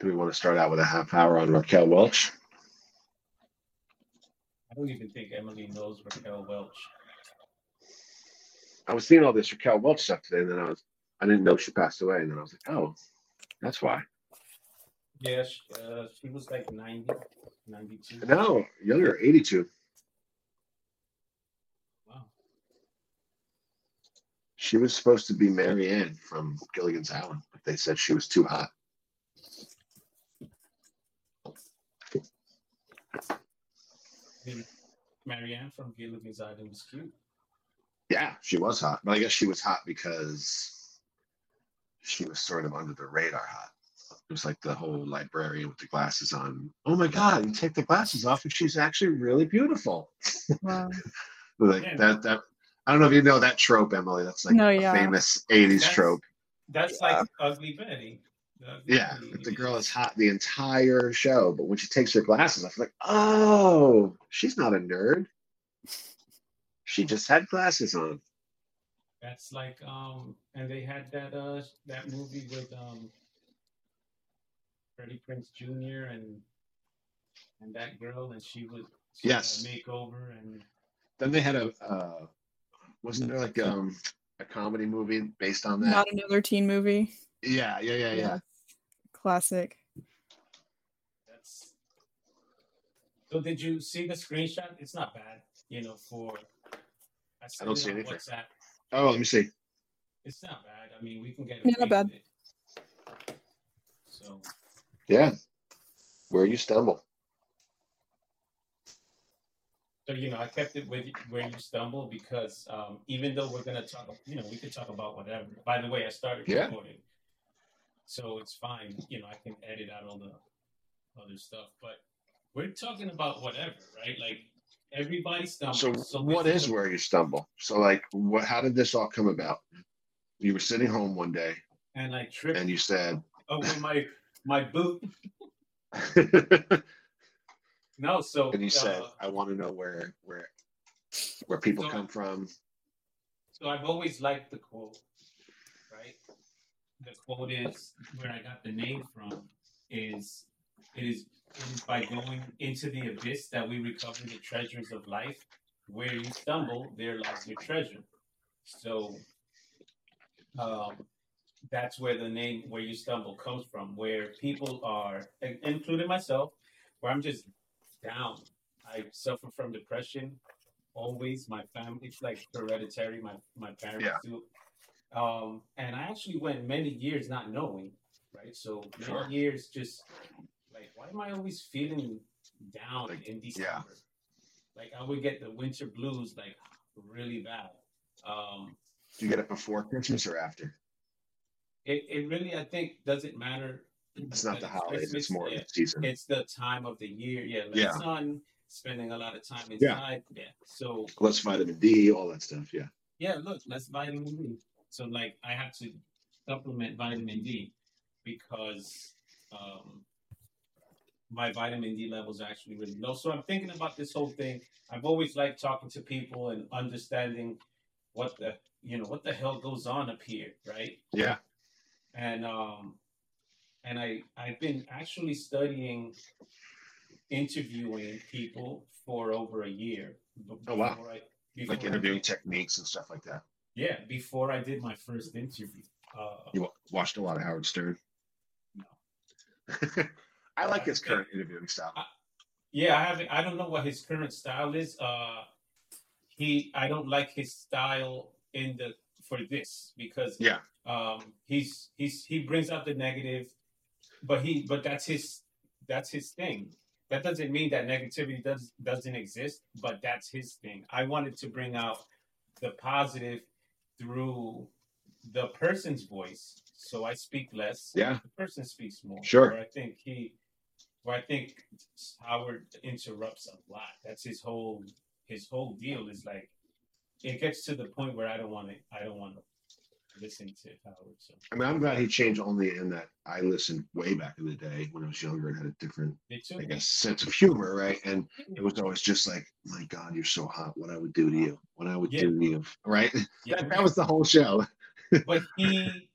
Do we want to start out with a half hour on Raquel Welch? I don't even think Emily knows Raquel Welch. I was seeing all this Raquel Welch stuff today, and then I was I didn't know she passed away, and then I was like, oh, that's why. Yeah, she, uh, she was like 90, 92. No, younger, 82. Wow. She was supposed to be Mary Ann from Gilligan's Island, but they said she was too hot. Mary Ann from Gilligan's Island was cute. Yeah, she was hot, but I guess she was hot because she was sort of under the radar hot. It was like the whole librarian with the glasses on. Oh my God, you take the glasses off, and she's actually really beautiful. Wow. like Yeah. that. That I don't know if you know that trope, Emily. That's like No, a yeah. famous '80s That's- trope. That's Yeah. like Ugly Betty. The Yeah, Betty. the girl is hot the entire show, but when she takes her glasses off, like, oh, she's not a nerd. She just had glasses on. That's like um, and they had that uh that movie with um Freddie Prinze Jr. and and that girl, and she was she had a Yes. makeover and Then they had a, uh, wasn't there like um a comedy movie based on that? Not another teen movie. yeah, yeah, yeah, yeah. Classic. that's. So did you see the screenshot? It's not bad, you know. For I, sent don't see anything. WhatsApp. Oh, let me see. It's not bad. I mean, we can get Yeah, not bad. So Yeah, where you stumble. So you know, I kept it with where you stumble because um, even though we're gonna talk, you know, we could talk about whatever. By the way, I started Yeah. recording, so it's fine. You know, I can edit out all the other stuff, but we're talking about whatever, right? Like everybody stumbles. So, what this is where you stumble? So, like, what? How did this all come about? You were sitting home one day, And I tripped and you said, over my my boot. No, so and you said, uh, "I want to know where where where people So- come from." So I've always liked the quote? The quote is where I got the name from is it is it is by going into the abyss that we recover the treasures of life. Where you stumble, there lies your treasure. So um, that's where the name where you stumble comes from, where people are including myself, where I'm just down. I suffer from depression always my family it's like hereditary my my parents Yeah. do um and i actually went many years not knowing right so many Sure. years just like why am i always feeling down Like, in december yeah. like i would get the winter blues like really bad um Do you get it before Christmas or after? it, it really i think doesn't matter It's not the holidays; it's more yeah, the season. it's the time of the year yeah like Yeah. sun spending a lot of time Yeah. inside yeah so Less vitamin D, all that stuff. Yeah. Yeah, look, that's vitamin D. So like I have to supplement vitamin D because um my vitamin D levels are actually really low. So I'm thinking about this whole thing. I've always liked talking to people and understanding what the you know what the hell goes on up here, right? Yeah. And um and I I've been actually studying interviewing people for over a year. Oh, wow. I- Like before I interviewing did- techniques and stuff like that. Yeah, before I did my first interview. Uh, You watched a lot of Howard Stern. No. I like his Okay. current interviewing style. yeah, I haven't. I don't know what his current style is. Uh, he, I don't like his style in the for this because Yeah. um, he's he's he brings out the negative, but he but that's his that's his thing. That doesn't mean that negativity does doesn't exist, but that's his thing. I wanted to bring out the positive through the person's voice, so I speak less. Yeah. the person speaks more. Sure. Where I think he, where I think Howard interrupts a lot. That's his whole his whole deal is like it gets to the point where I don't want to I don't want to listen to Howard. So I mean, I'm glad he changed only in that I listened way back in the day when I was younger and had a different, I guess, sense of humor, right? And it was always just like, my God, you're so hot. What I would do to you. What I would Yeah. do to you. Right? yeah, That, that was the whole show. but he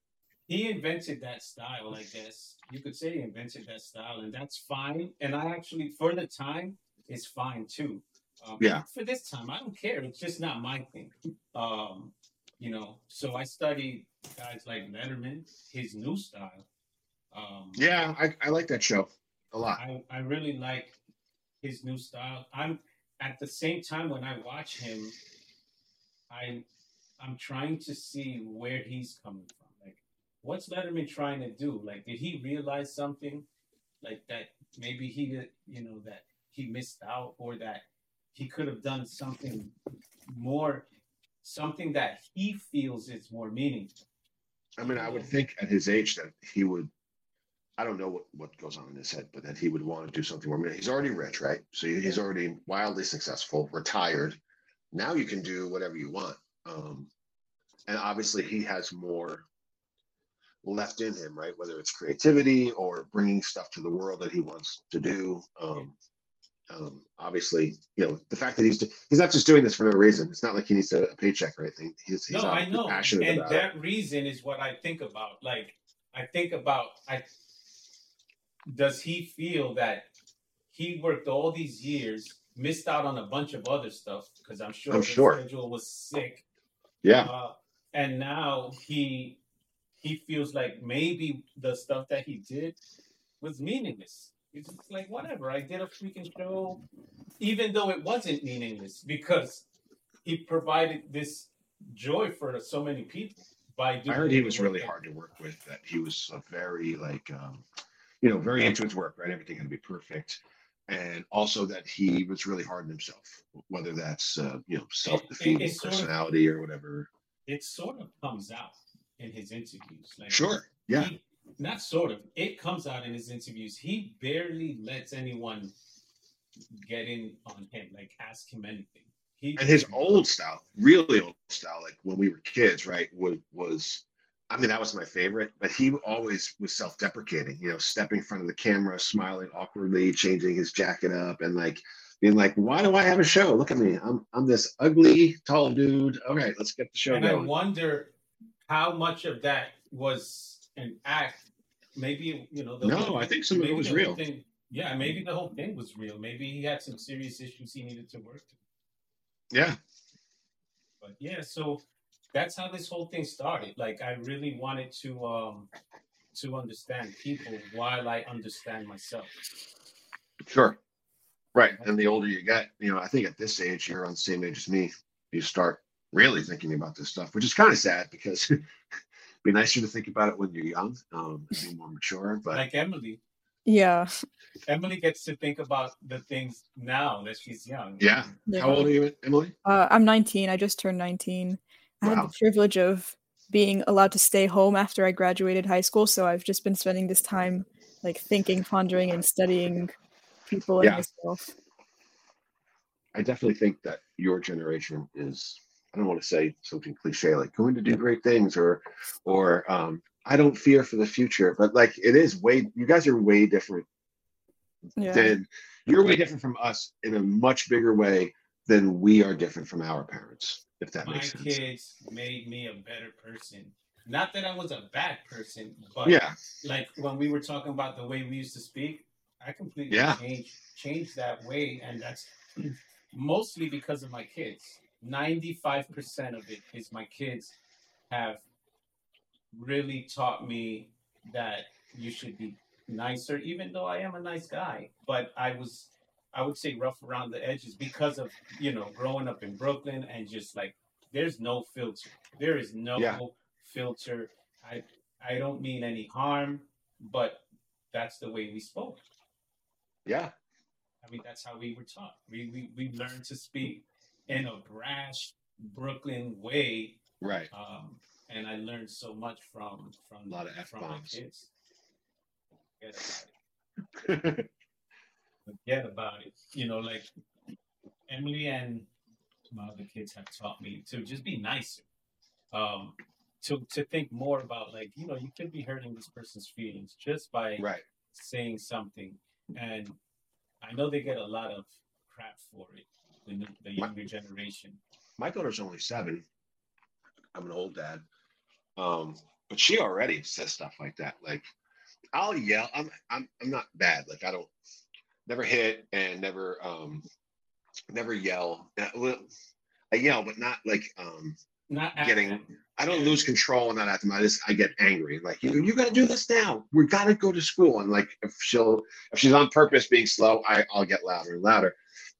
he invented that style, I guess. You could say he invented that style, and that's fine. And I actually, for the time, it's fine too. Um, Yeah. For this time, I don't care. It's just not my thing. Um, you know, so I studied guys like Letterman, his new style. Um, Yeah, I, I like that show a lot. I, I really like his new style. I'm at the same time when I watch him, I I'm trying to see where he's coming from. Like, what's Letterman trying to do? Like, did he realize something like that? Maybe he, you know, that he missed out, or that he could have done something more, something that he feels is more meaningful. I mean, I would think at his age that he would. I don't know what, what goes on in his head, but that he would want to do something more. I mean, he's already rich, right? So he- he's already wildly successful, retired. Now you can do whatever you want. Um, and obviously, he has more left in him, right? Whether it's creativity or bringing stuff to the world that he wants to do. Um, um, obviously, you know, the fact that he's he's not just doing this for no reason. It's not like he needs a, a paycheck or anything. He's, he's no, I know, passionate and it. that reason is what I think about. Like, I think about, I does he feel that he worked all these years, missed out on a bunch of other stuff because I'm sure I'm his sure. schedule was sick, Yeah, uh, and now he he feels like maybe the stuff that he did was meaningless. It's just like whatever. I did a freaking show, even though it wasn't meaningless because he provided this joy for so many people by doing. I heard he was really hard to work with. That he was a very like, um, you know, very into his work. Right, everything had to be perfect, and also that he was really hard on himself. Whether that's uh, you know self-defeating it's sort of- personality or whatever. It sort of comes out in his interviews. Like Sure. Yeah. he- not sort of. It comes out in his interviews. He barely lets anyone get in on him, like ask him anything. He And his old style, really old style, like when we were kids, right, was was. I mean, that was my favorite, but he always was self-deprecating, you know, stepping in front of the camera, smiling awkwardly, changing his jacket up, and like being like, "Why do I have a show? Look at me, I'm I'm this ugly, tall dude. All right, let's get the show and I wonder how much of that was an act. Maybe you know. The No, whole- I think some of it was real. Thing, yeah, maybe the whole thing was real. Maybe he had some serious issues he needed to work through. Yeah, But yeah, so that's how this whole thing started. Like I really wanted to um to understand people while I understand myself. sure. Right. And the older you get, you know, I think at this age, you're on the same age as me. You start really thinking about this stuff, which is kind of sad because be nicer to think about it when you're young, um, be more mature. But Like Emily. Yeah. Emily gets to think about the things now that she's young. yeah. yeah. How old are you, Emily? Uh, I'm 19. I just turned 19. I had the privilege of being allowed to stay home after I graduated high school, so I've just been spending this time like thinking, pondering, and studying people and Yeah. myself. I definitely think that your generation is I don't want to say something cliche like going to do great things or or um I don't fear for the future, but like it is way you guys are way different Yeah. than you're way different from us in a much bigger way than we are different from our parents, if that My makes sense. kids made me a better person. Not that I was a bad person, but Yeah, like when we were talking about the way we used to speak, I completely Yeah. changed changed that way, and that's mostly because of my kids. Ninety five percent of it is my kids have really taught me that you should be nicer, even though I am a nice guy. But I was, I would say, rough around the edges because of you know growing up in Brooklyn and just like there's no filter. There is no Yeah. filter. I I don't mean any harm, but that's the way we spoke. yeah, I mean, that's how we were taught. We we, we learned to speak in a brash Brooklyn way, right. um, and I learned so much from from A lot of F-bombs. kids. Forget about it. Forget about it. You know, like Emily and my other kids have taught me to just be nicer. Um, to to think more about like you know you could be hurting this person's feelings just by right. saying something, and I know they get a lot of crap for it. The, the My- younger generation. My daughter's only seven. I'm an old dad. Um, but she already says stuff like that. Like I'll yell. I'm I'm I'm not bad. Like I don't never hit and never um never yell. I yell, but not like um Not getting. I don't lose control and not at them. I just I get angry. Like you, you got to do this now. We got to go to school. And like if she'll if she's on purpose being slow, I I'll get louder and louder.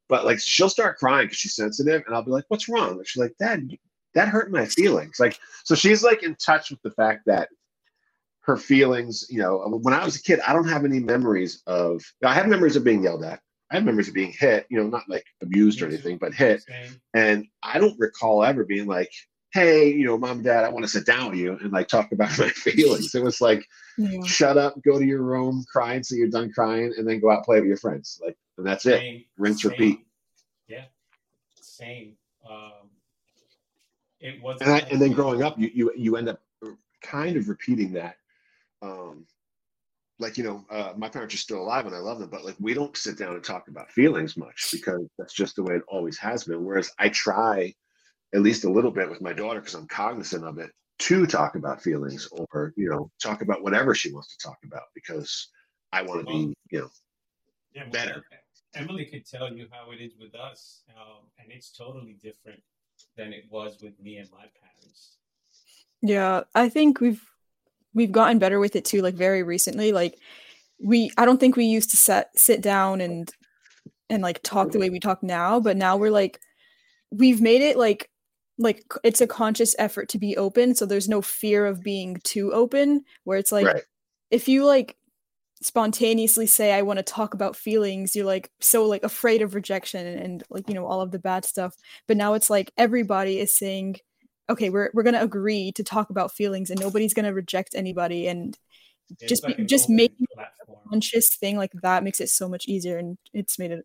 But like she'll start crying because she's sensitive, and I'll be like, "What's wrong?" And she's like, "Dad, that hurt my feelings." Like so, she's like in touch with the fact that her feelings. You know, uh, when I was a kid, I don't have any memories of. I have memories of being yelled at. I have memories of being hit. You know, not like abused or anything, but hit. And I don't recall ever being like, hey, you know, mom and dad, I want to sit down with you and like talk about my feelings. It was like, Yeah. shut up, go to your room, cry until you're done crying, and then go out and play with your friends. Like, and that's it. Rinse, Same. repeat. Yeah. Same. Um, it was. And, I, and then growing up, you, you you end up kind of repeating that. Um, like you know, uh, my parents are still alive and I love them, but like we don't sit down and talk about feelings much because that's just the way it always has been. Whereas I try, at least a little bit with my daughter because I'm cognizant of it, to talk about feelings or you know talk about whatever she wants to talk about because I want to be you know yeah, well, better. Emily could tell you how it is with us, um, and it's totally different than it was with me and my parents. Yeah, I think we've we've gotten better with it too like very recently like we I don't think we used to set sit down and and like talk the way we talk now, but now we're like we've made it like like it's a conscious effort to be open so there's no fear of being too open where it's like right if you like spontaneously say i want to talk about feelings you're like so like afraid of rejection and, and like you know all of the bad stuff but now it's like everybody is saying okay we're, we're going to agree to talk about feelings and nobody's going to reject anybody and It's just like just open making a conscious thing like that makes it so much easier and it's made it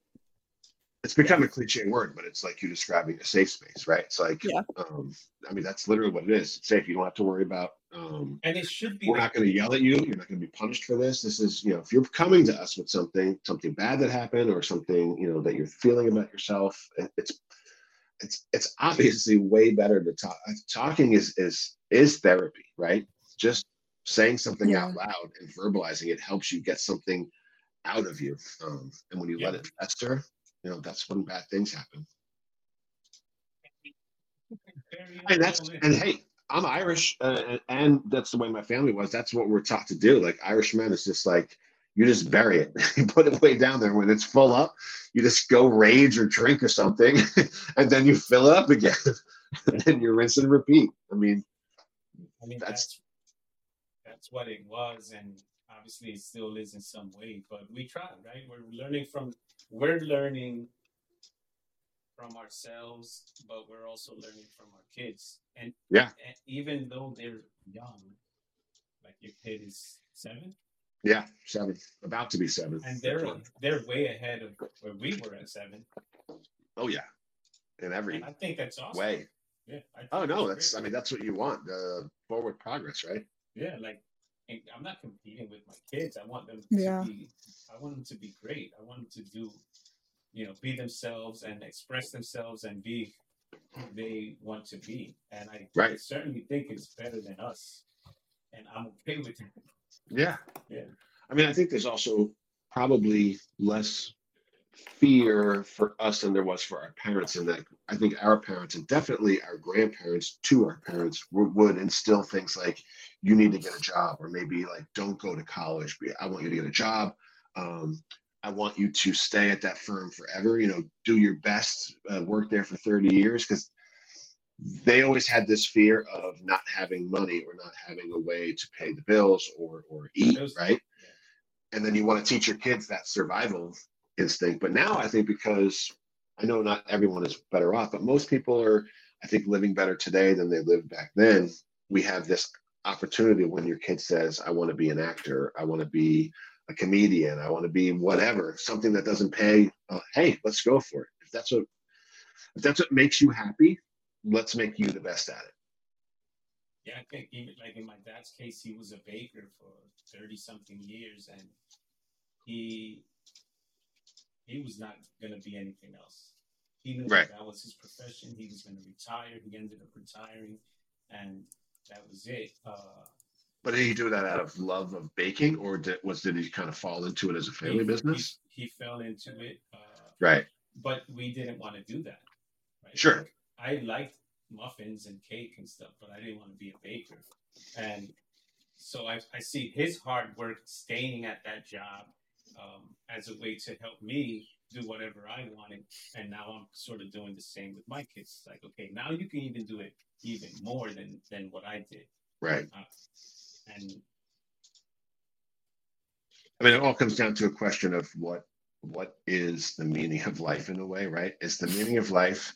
it's become a cliche word, but it's like you describing a safe space, right? It's like, Yeah. um, I mean, that's literally what it is. It's safe. You don't have to worry about. Um, And it should be. we're not going to yell at you. You're not going to be punished for this. This is, you know, if you're coming to us with something, something bad that happened, or something, you know, that you're feeling about yourself, it's, it's, it's obviously way better to talk. Talking is is is therapy, right? Just saying something Yeah. out loud and verbalizing it helps you get something out of you. Um, and when you let it fester, you know, that's when bad things happen. And that's and hey, I'm Irish, uh, and, that's the way my family was. That's what we're taught to do. Like Irishmen, it's just like you just bury it, you put it way down there. When it's full up, you just go rage or drink or something, and then you fill it up again, and you rinse and repeat. I mean, I mean, that's that's what it was, and obviously it still is in some way. But we try, right? We're learning from we're learning from ourselves, but we're also learning from our kids. And Yeah. and even though they're young, like your kid is seven, yeah, seven, about to be seven. and they're they're way ahead of where we were at seven, oh yeah, in every and I think that's awesome. way. Yeah. I Oh no, great. that's I mean that's what you want. Uh, forward progress, right? Yeah, like I'm not competing with my kids. I want them Yeah. to be I want them to be great. I want them to do you know, be themselves and express themselves and be who they want to be. And I Right. certainly think it's better than us. And I'm okay with it. Yeah. Yeah. I mean, I think there's also probably less fear for us than there was for our parents, and that I think our parents and definitely our grandparents to our parents would, would instill things like you need to get a job, or maybe like don't go to college. I want you to get a job. Um, I want you to stay at that firm forever. You know, do your best, uh, work there for 30 years because they always had this fear of not having money or not having a way to pay the bills or or eat, right? And then you want to teach your kids that survival instinct. But now I think because I know not everyone is better off, but most people are, I think, living better today than they lived back then. We have this opportunity when your kid says, I want to be an actor, I want to be a comedian, I want to be whatever, something that doesn't pay. Uh, hey, let's go for it. If that's what if that's what makes you happy, let's make you the best at it. Yeah, I think even like in my dad's case, he was a baker for thirty something years, and he he was not going to be anything else. He knew Right. that, that was his profession. He was going to retire. He ended up retiring, and that was it. Uh, But did he do that out of love of baking, or did, was did he kind of fall into it as a family he, business? He, he fell into it, uh, Right. but we didn't want to do that. Right? Sure. Like, I liked muffins and cake and stuff, but I didn't want to be a baker. And so I, I see his hard work staying at that job um, as a way to help me do whatever I wanted. And now I'm sort of doing the same with my kids. It's like, okay, now you can even do it even more than than what I did. Right. And I mean, it all comes down to a question of what what is the meaning of life in a way, right? Is the meaning of life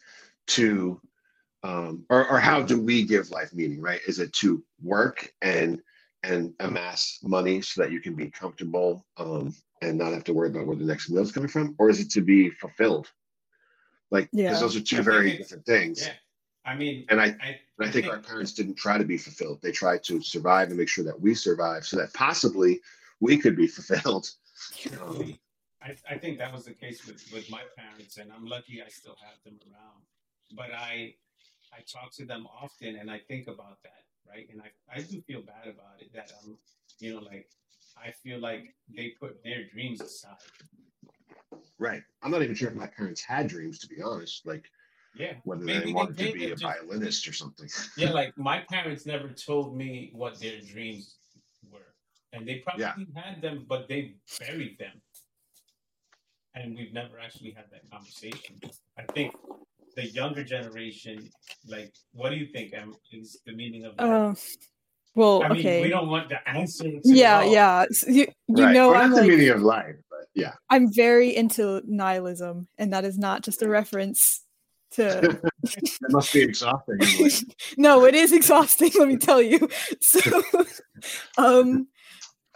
to um or, or how do we give life meaning, right? Is it to work and and amass money so that you can be comfortable um and not have to worry about where the next meal is coming from? Or is it to be fulfilled? Like because Yeah. those are two very different things. yeah, I mean, And I I, and I think our parents didn't try to be fulfilled. They tried to survive and make sure that we survive so that possibly we could be fulfilled. Truly, I, I think that was the case with, with my parents, and I'm lucky I still have them around. But I I talk to them often, and I think about that, right? And I, I do feel bad about it. That um, you know, like I feel like they put their dreams aside. Right. I'm not even sure if my parents had dreams, to be honest. Like Yeah, whether Maybe they they wanted to be they a just- violinist or something. yeah. Like my parents never told me what their dreams were, and they probably Yeah. had them, but they buried them. And we've never actually had that conversation. I think the younger generation, like, what do you think? Em, is the meaning of that? Uh, well, I mean, okay. we don't want the answer. To yeah, all. yeah. S- You, you right. know, Well, I'm that's like, the meaning of life, but yeah. I'm very into nihilism, and that is not just a reference to. It must be exhausting. in no, it is exhausting. Let me tell you. So, um,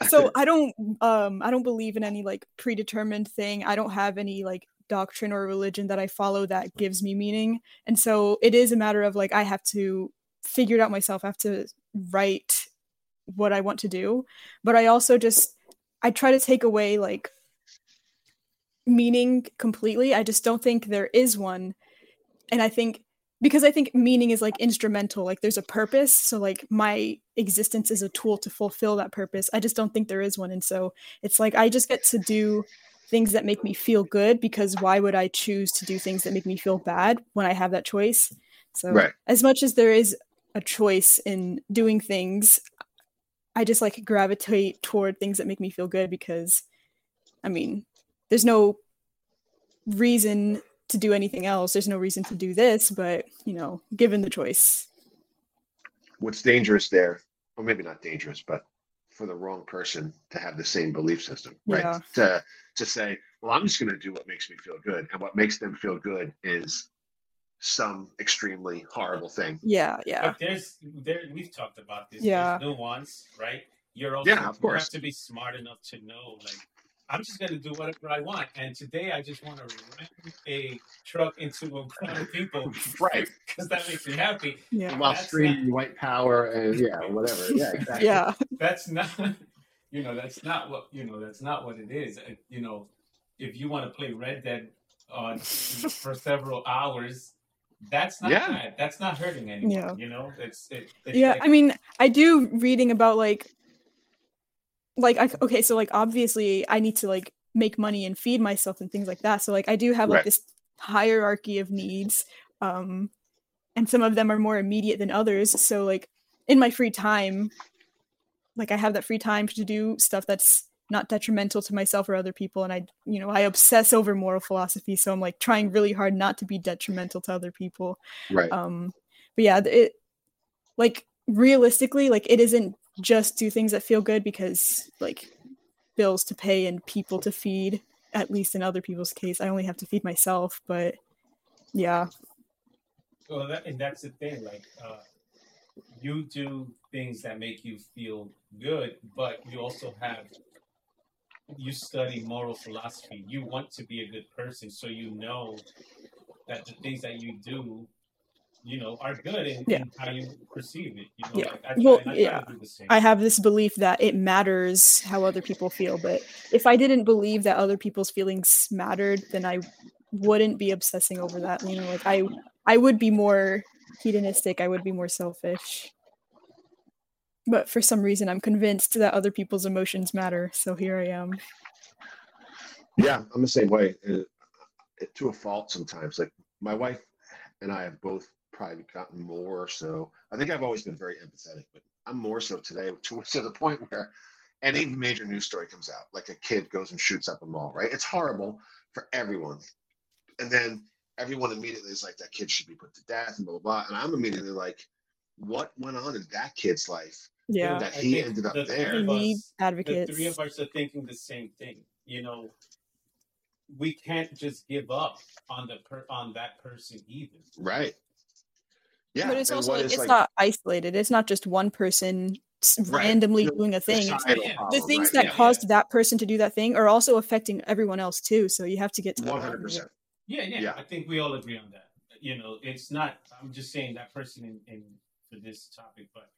so I don't, um, I don't believe in any like predetermined thing. I don't have any like doctrine or religion that I follow that gives me meaning, and so it is a matter of like I have to figure it out myself. I have to write what I want to do, but I also just I try to take away like meaning completely. I just don't think there is one. And I think because I think meaning is like instrumental, like there's a purpose. So like my existence is a tool to fulfill that purpose. I just don't think there is one. And so it's like I just get to do things that make me feel good because why would I choose to do things that make me feel bad when I have that choice? So Right. as much as there is a choice in doing things, I just like gravitate toward things that make me feel good because I mean, there's no reason to do anything else. There's no reason to do this, but you know, given the choice. What's dangerous there, or maybe not dangerous, but for the wrong person to have the same belief system, right? Yeah. To to say, well, I'm just going to do what makes me feel good, and what makes them feel good is some extremely horrible thing. Yeah, yeah. But there's there we've talked about this. Yeah. There's nuance, right? You're also Yeah, of you course. have to be smart enough to know like I'm just gonna do whatever I want. And today I just want to ram a truck into a crowd of people Right. because that makes me happy. Yeah. While That's screaming white power and yeah, whatever. Yeah, exactly. Yeah. That's not you know, that's not what you know, that's not what it is. Uh, You know, if you want to play Red Dead on for several hours, that's not Yeah. bad. That's not hurting anyone. Yeah. You know, it's it, it's yeah like- i mean i do reading about like like I, okay so like obviously i need to like make money and feed myself and things like that. So like i do have like Right. this hierarchy of needs um and some of them are more immediate than others. So like in my free time like i have that free time to do stuff that's not detrimental to myself or other people. And i you know i obsess over moral philosophy. So i'm like trying really hard not to be detrimental to other people. Right. um but yeah it like realistically like it isn't just do things that feel good because like bills to pay and people to feed at least in other people's case i only have to feed myself but yeah Well, that, and that's the thing. Like, uh, you do things that make you feel good, but you also have you study moral philosophy. You want to be a good person, so you know that the things that you do, you know, are good in, Yeah. in how you perceive it. You know, Yeah. like, I Well, and I yeah. to do the same. i have this belief that it matters how other people feel but if i didn't believe that other people's feelings mattered then i wouldn't be obsessing over that you know like i i would be more hedonistic i would be more selfish But for some reason, I'm convinced that other people's emotions matter. So here I am. Yeah, I'm the same way. uh, to a fault sometimes. Like my wife and I have both probably gotten more so. I think I've always been very empathetic, but I'm more so today to, to the point where any major news story comes out, like a kid goes and shoots up a mall, right? It's horrible for everyone. And then everyone immediately is like, that kid should be put to death and blah, blah, blah. And I'm immediately like, what went on in that kid's life Yeah. that I he ended up the there? three We of us- the three of us are thinking the same thing. You know, we can't just give up on the per on that person either. Right. Yeah. but it's and also what like is, it's not isolated. It's not just one person Right. randomly The doing a thing. It's problem, the things right? that Yeah, caused yeah. that person to do that thing are also affecting everyone else too. So you have to get to the One bottom hundred of it. percent. Yeah, yeah, Yeah. I think we all agree on that. You know, it's not. I'm just saying that person in, in for this topic, but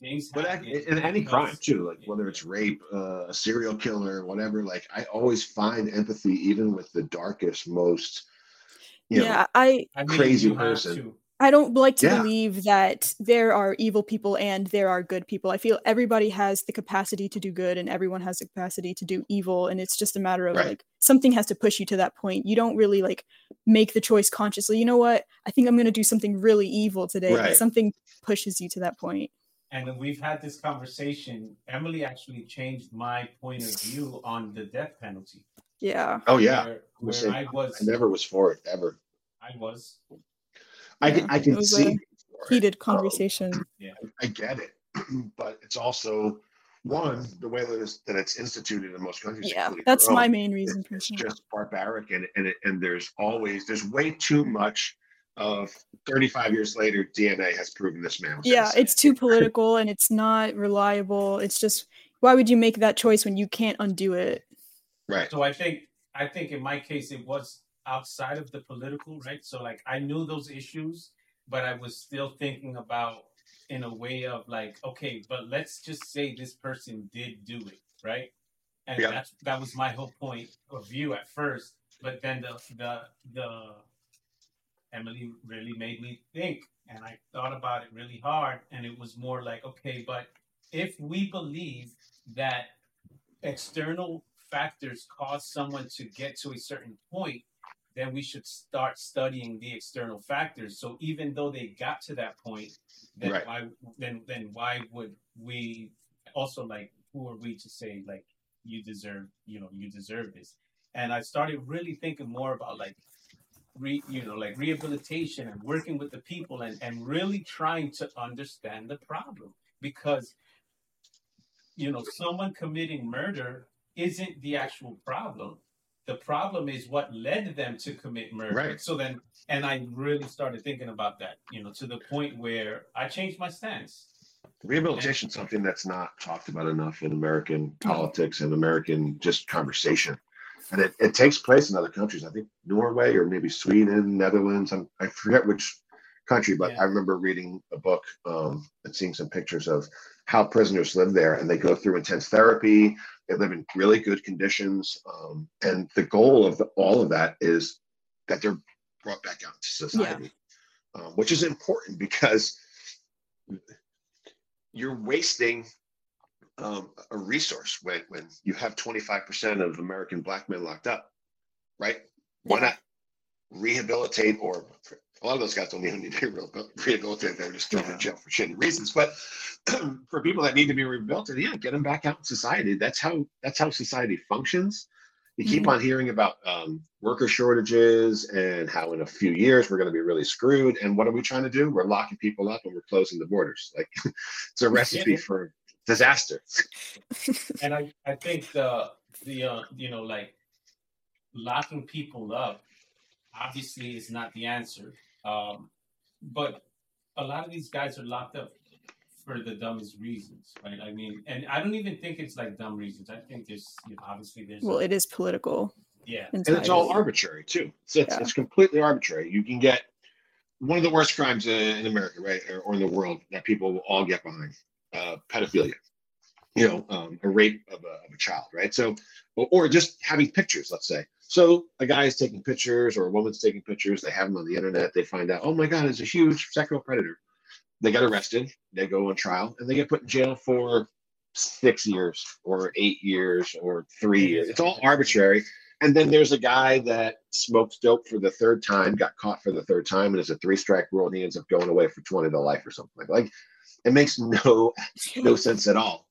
things. But happen ac- in any crime too, like whether it's rape, uh, a serial killer, whatever, like I always find empathy even with the darkest, most you know, Yeah, I I mean, crazy you have person. to. I don't like to Yeah. believe that there are evil people and there are good people. I feel everybody has the capacity to do good and everyone has the capacity to do evil and it's just a matter of Right. like something has to push you to that point. You don't really like make the choice consciously. You know what? I think I'm going to do something really evil today. Right. something pushes you to that point. And we've had this conversation. Emily actually changed my point of view on the death penalty. Yeah. oh yeah, Where, I'm where. I was, I never was for it ever. I was. I Yeah, can I it can was see for it. Heated conversation. Oh, I get it, but it's also one the way that it's, that it's instituted in most countries. Yeah, that's my own, main reason It's personally. just barbaric, and and it, and there's always there's way too much of 35 years later. DNA has proven this man. Was Yeah, innocent. it's too political and it's not reliable. It's just why would you make that choice when you can't undo it? right. So I think I think in my case it was outside of the political, right? So like I knew those issues, but I was still thinking about in a way of like, okay, but let's just say this person did do it, right? And Yeah. that's that was my whole point of view at first. But then the the the Emily really made me think and I thought about it really hard and it was more like, okay, but if we believe that external factors cause someone to get to a certain point, then we should start studying the external factors. So even though they got to that point, then Right. why then then why would we also like who are we to say like you deserve you know you deserve this? And I started really thinking more about like re you know like rehabilitation and working with the people and and really trying to understand the problem because you know someone committing murder isn't the actual problem the problem is what led them to commit murder Right. so then and i really started thinking about that you know to the point where i changed my stance Rehabilitation is something that's not talked about enough in American politics and American just conversation. And it, it takes place in other countries. I think Norway or maybe Sweden, Netherlands. I'm, I forget which country, but Yeah. I remember reading a book um, and seeing some pictures of how prisoners live there. And they go through intense therapy. They live in really good conditions. Um, and the goal of the, all of that is that they're brought back out to society, um, which is important because you're wasting um, a resource when, when you have 25% of American black men locked up, right? Why Yeah. not rehabilitate or a lot of those guys don't even need to be rehabil- rehabilitated. They're just thrown in jail for shitty reasons. But for people that need to be rehabilitated, yeah, get them back out in society. That's how that's how society functions. You keep Mhm. on hearing about um, worker shortages and how in a few years we're going to be really screwed. And what are we trying to do? We're locking people up and we're closing the borders. Like it's a recipe Yeah. for disaster. and i i think the the uh, you know like locking people up obviously is not the answer um but a lot of these guys are locked up for the dumbest reasons right i mean and i don't even think it's like dumb reasons i think there's you know, obviously there's Well, a- it is political. yeah and it's all arbitrary too. It's, it's, Yeah. it's completely arbitrary. You can get one of the worst crimes uh, in America, right, or, or in the world that people will all get behind: uh, pedophilia. You know, um, a rape of a, of a child, right? So, or, or just having pictures. Let's say, so a guy is taking pictures, or a woman's taking pictures. They have them on the internet. They find out, oh my God, it's a huge sexual predator. they get arrested, they go on trial, and they get put in jail for six years or eight years or three years. It's all arbitrary. And then there's a guy that smokes dope for the third time, got caught for the third time, and it's a three strike rule, and he ends up going away for 20 to life or something like like it makes no no sense at all.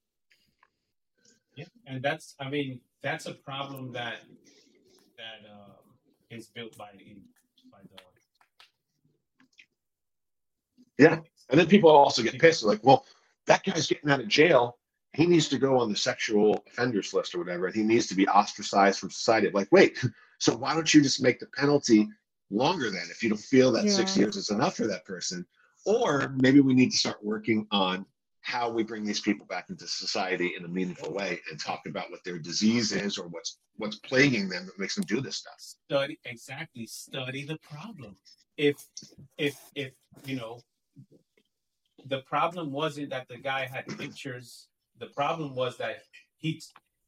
Yeah, and that's I mean that's a problem that that um, is built by the by the Yeah. And then people also get pissed, like, well, that guy's getting out of jail. He needs to go on the sexual offenders list or whatever, and he needs to be ostracized from society. Like, wait, so why don't you just make the penalty longer then if you don't feel that six years is enough for that person? Or maybe we need to start working on how we bring these people back into society in a meaningful way and talk about what their disease is or what's what's plaguing them that makes them do this stuff. study exactly study the problem if if if you know the problem wasn't that the guy had pictures the problem was that he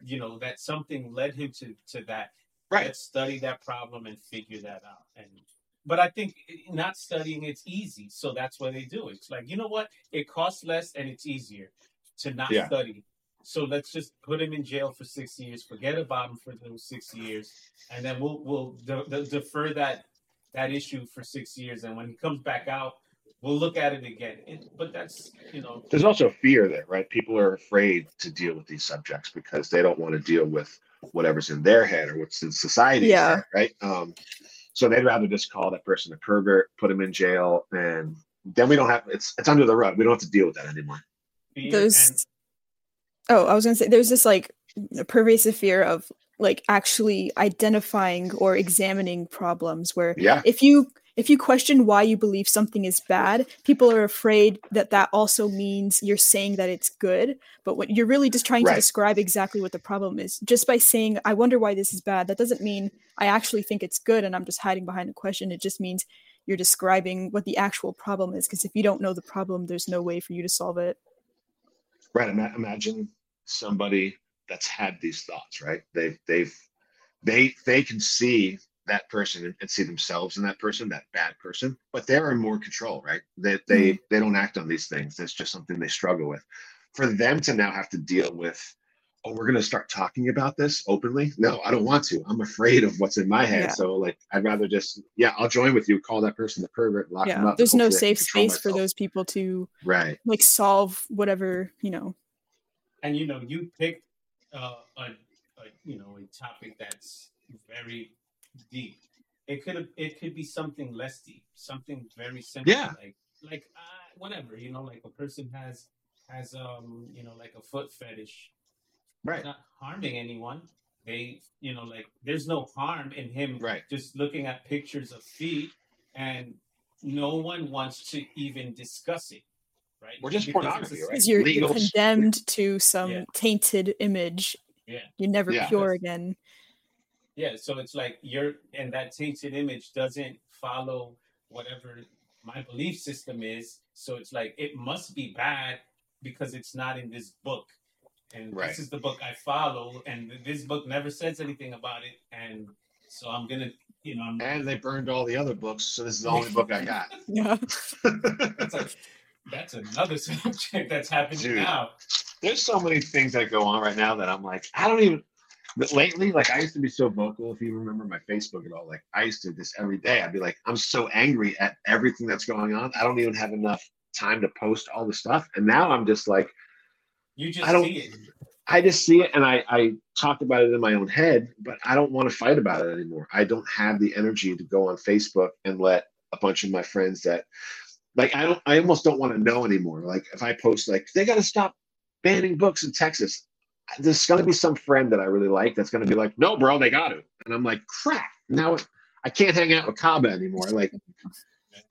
you know that something led him to to that Right. let's study that problem and figure that out and but i think not studying it's easy so that's why they do it it's like you know what it costs less and it's easier to not Yeah. study so let's just put him in jail for six years forget about him for those six years and then we'll we'll de- de- defer that that issue for six years and when he comes back out we'll look at it again It- but that's you know there's also fear there, right? People are afraid to deal with these subjects because they don't want to deal with whatever's in their head or what's in society, Yeah. right? Um, so they'd rather just call that person a pervert, put him in jail, and then we don't have it's it's under the rug. We don't have to deal with that anymore. fear and There's oh, I was gonna say there's this like pervasive fear of like actually identifying or examining problems where Yeah, if you if you question why you believe something is bad people are afraid that that also means you're saying that it's good but what you're really just trying Right. to describe exactly what the problem is just by saying i wonder why this is bad that doesn't mean i actually think it's good and i'm just hiding behind a question it just means you're describing what the actual problem is because if you don't know the problem there's no way for you to solve it right. Ima- imagine somebody that's had these thoughts, right? They've they've they they can see that person and, and see themselves in that person, that bad person, but they're in more control, right? That they they don't act on these things. That's just something they struggle with. For them to now have to deal with, oh, we're gonna start talking about this openly. No, I don't want to. I'm afraid of what's in my head. Yeah. So like I'd rather just yeah, I'll join with you, call that person the pervert, lock them yeah up. there's no hopefully I can safe control space for those people to Right. like solve whatever you know and you know you picked uh, a, a you know a topic that's very deep it could have it could be something less deep something very simple Yeah. like like uh, whatever you know like a person has has um you know like a foot fetish Right. not harming anyone they you know like there's no harm in him Right. just looking at pictures of feet and no one wants to even discuss it right Or just Because pornography, right? because you're, you're condemned to some Yeah. tainted image Yeah. you're never Yeah. pure That's- again Yeah, so it's like you're, and that tainted image doesn't follow whatever my belief system is. So it's like it must be bad because it's not in this book, and Right. this is the book I follow, and this book never says anything about it, and so I'm gonna, you know, I'm, And they burned all the other books, so this is the only book I got. yeah it's like that's another subject that's happening Dude. now. There's so many things that go on right now that I'm like, I don't even. But lately, like I used to be so vocal. If you remember my Facebook at all, like I used to this every day. I'd be like, I'm so angry at everything that's going on. I don't even have enough time to post all the stuff. And now I'm just like, You just I don't- see it. I just see it and I, I talk about it in my own head, but I don't want to fight about it anymore. I don't have the energy to go on Facebook and let a bunch of my friends that like I don't I almost don't want to know anymore. Like if I post like they gotta stop banning books in Texas, there's gonna be some friend that I really like that's gonna be like, no, bro, they got to. And I'm like, crap. Now I can't hang out with Kaba anymore. Like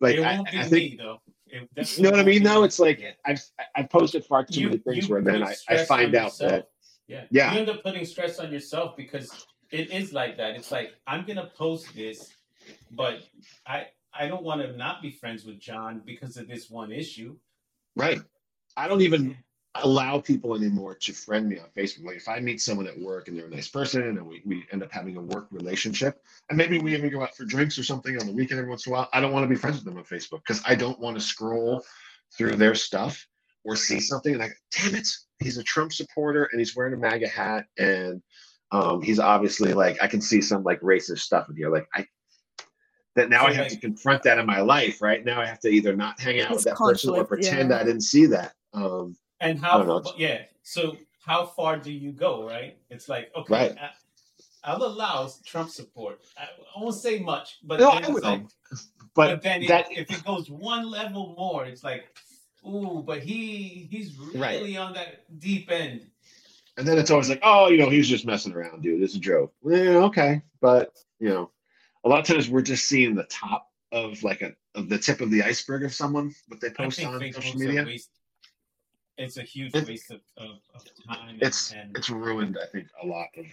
like it I, I think me though. It you know what I mean? Though it's like Yeah. I've I've posted far too many things where then I, I find out that yeah Yeah. you end up putting stress on yourself because it is like that it's like i'm gonna post this but i i don't want to not be friends with john because of this one issue Right. I don't even allow people anymore to friend me on Facebook. Like if I meet someone at work and they're a nice person and we, we end up having a work relationship and maybe we even go out for drinks or something on the weekend every once in a while, I don't want to be friends with them on Facebook because I don't want to scroll through their stuff or see something and I damn it, he's a Trump supporter and he's wearing a MAGA hat and um, he's obviously like I can see some like racist stuff in here. Like I that now So, I have like- to confront that in my life, right? Now I have to either not hang out with that person or pretend yeah. I didn't see that. Um, And how? yeah. So how far do you go? Right. It's like okay, Right. I, I'll allow Trump support. I, I won't say much, but No, then I will. like, but, but then it- that if it goes one level more, it's like, ooh, but he he's Right. really on that deep end. and then it's always like, oh, you know, he's just messing around, dude. It's a joke. Yeah, okay, but you know, a lot of times we're just seeing the top of like a of the tip of the iceberg of someone what they post on Facebook's social media. waste. It's a huge It- waste of, of, of time. It's and, it's ruined, I think, a lot of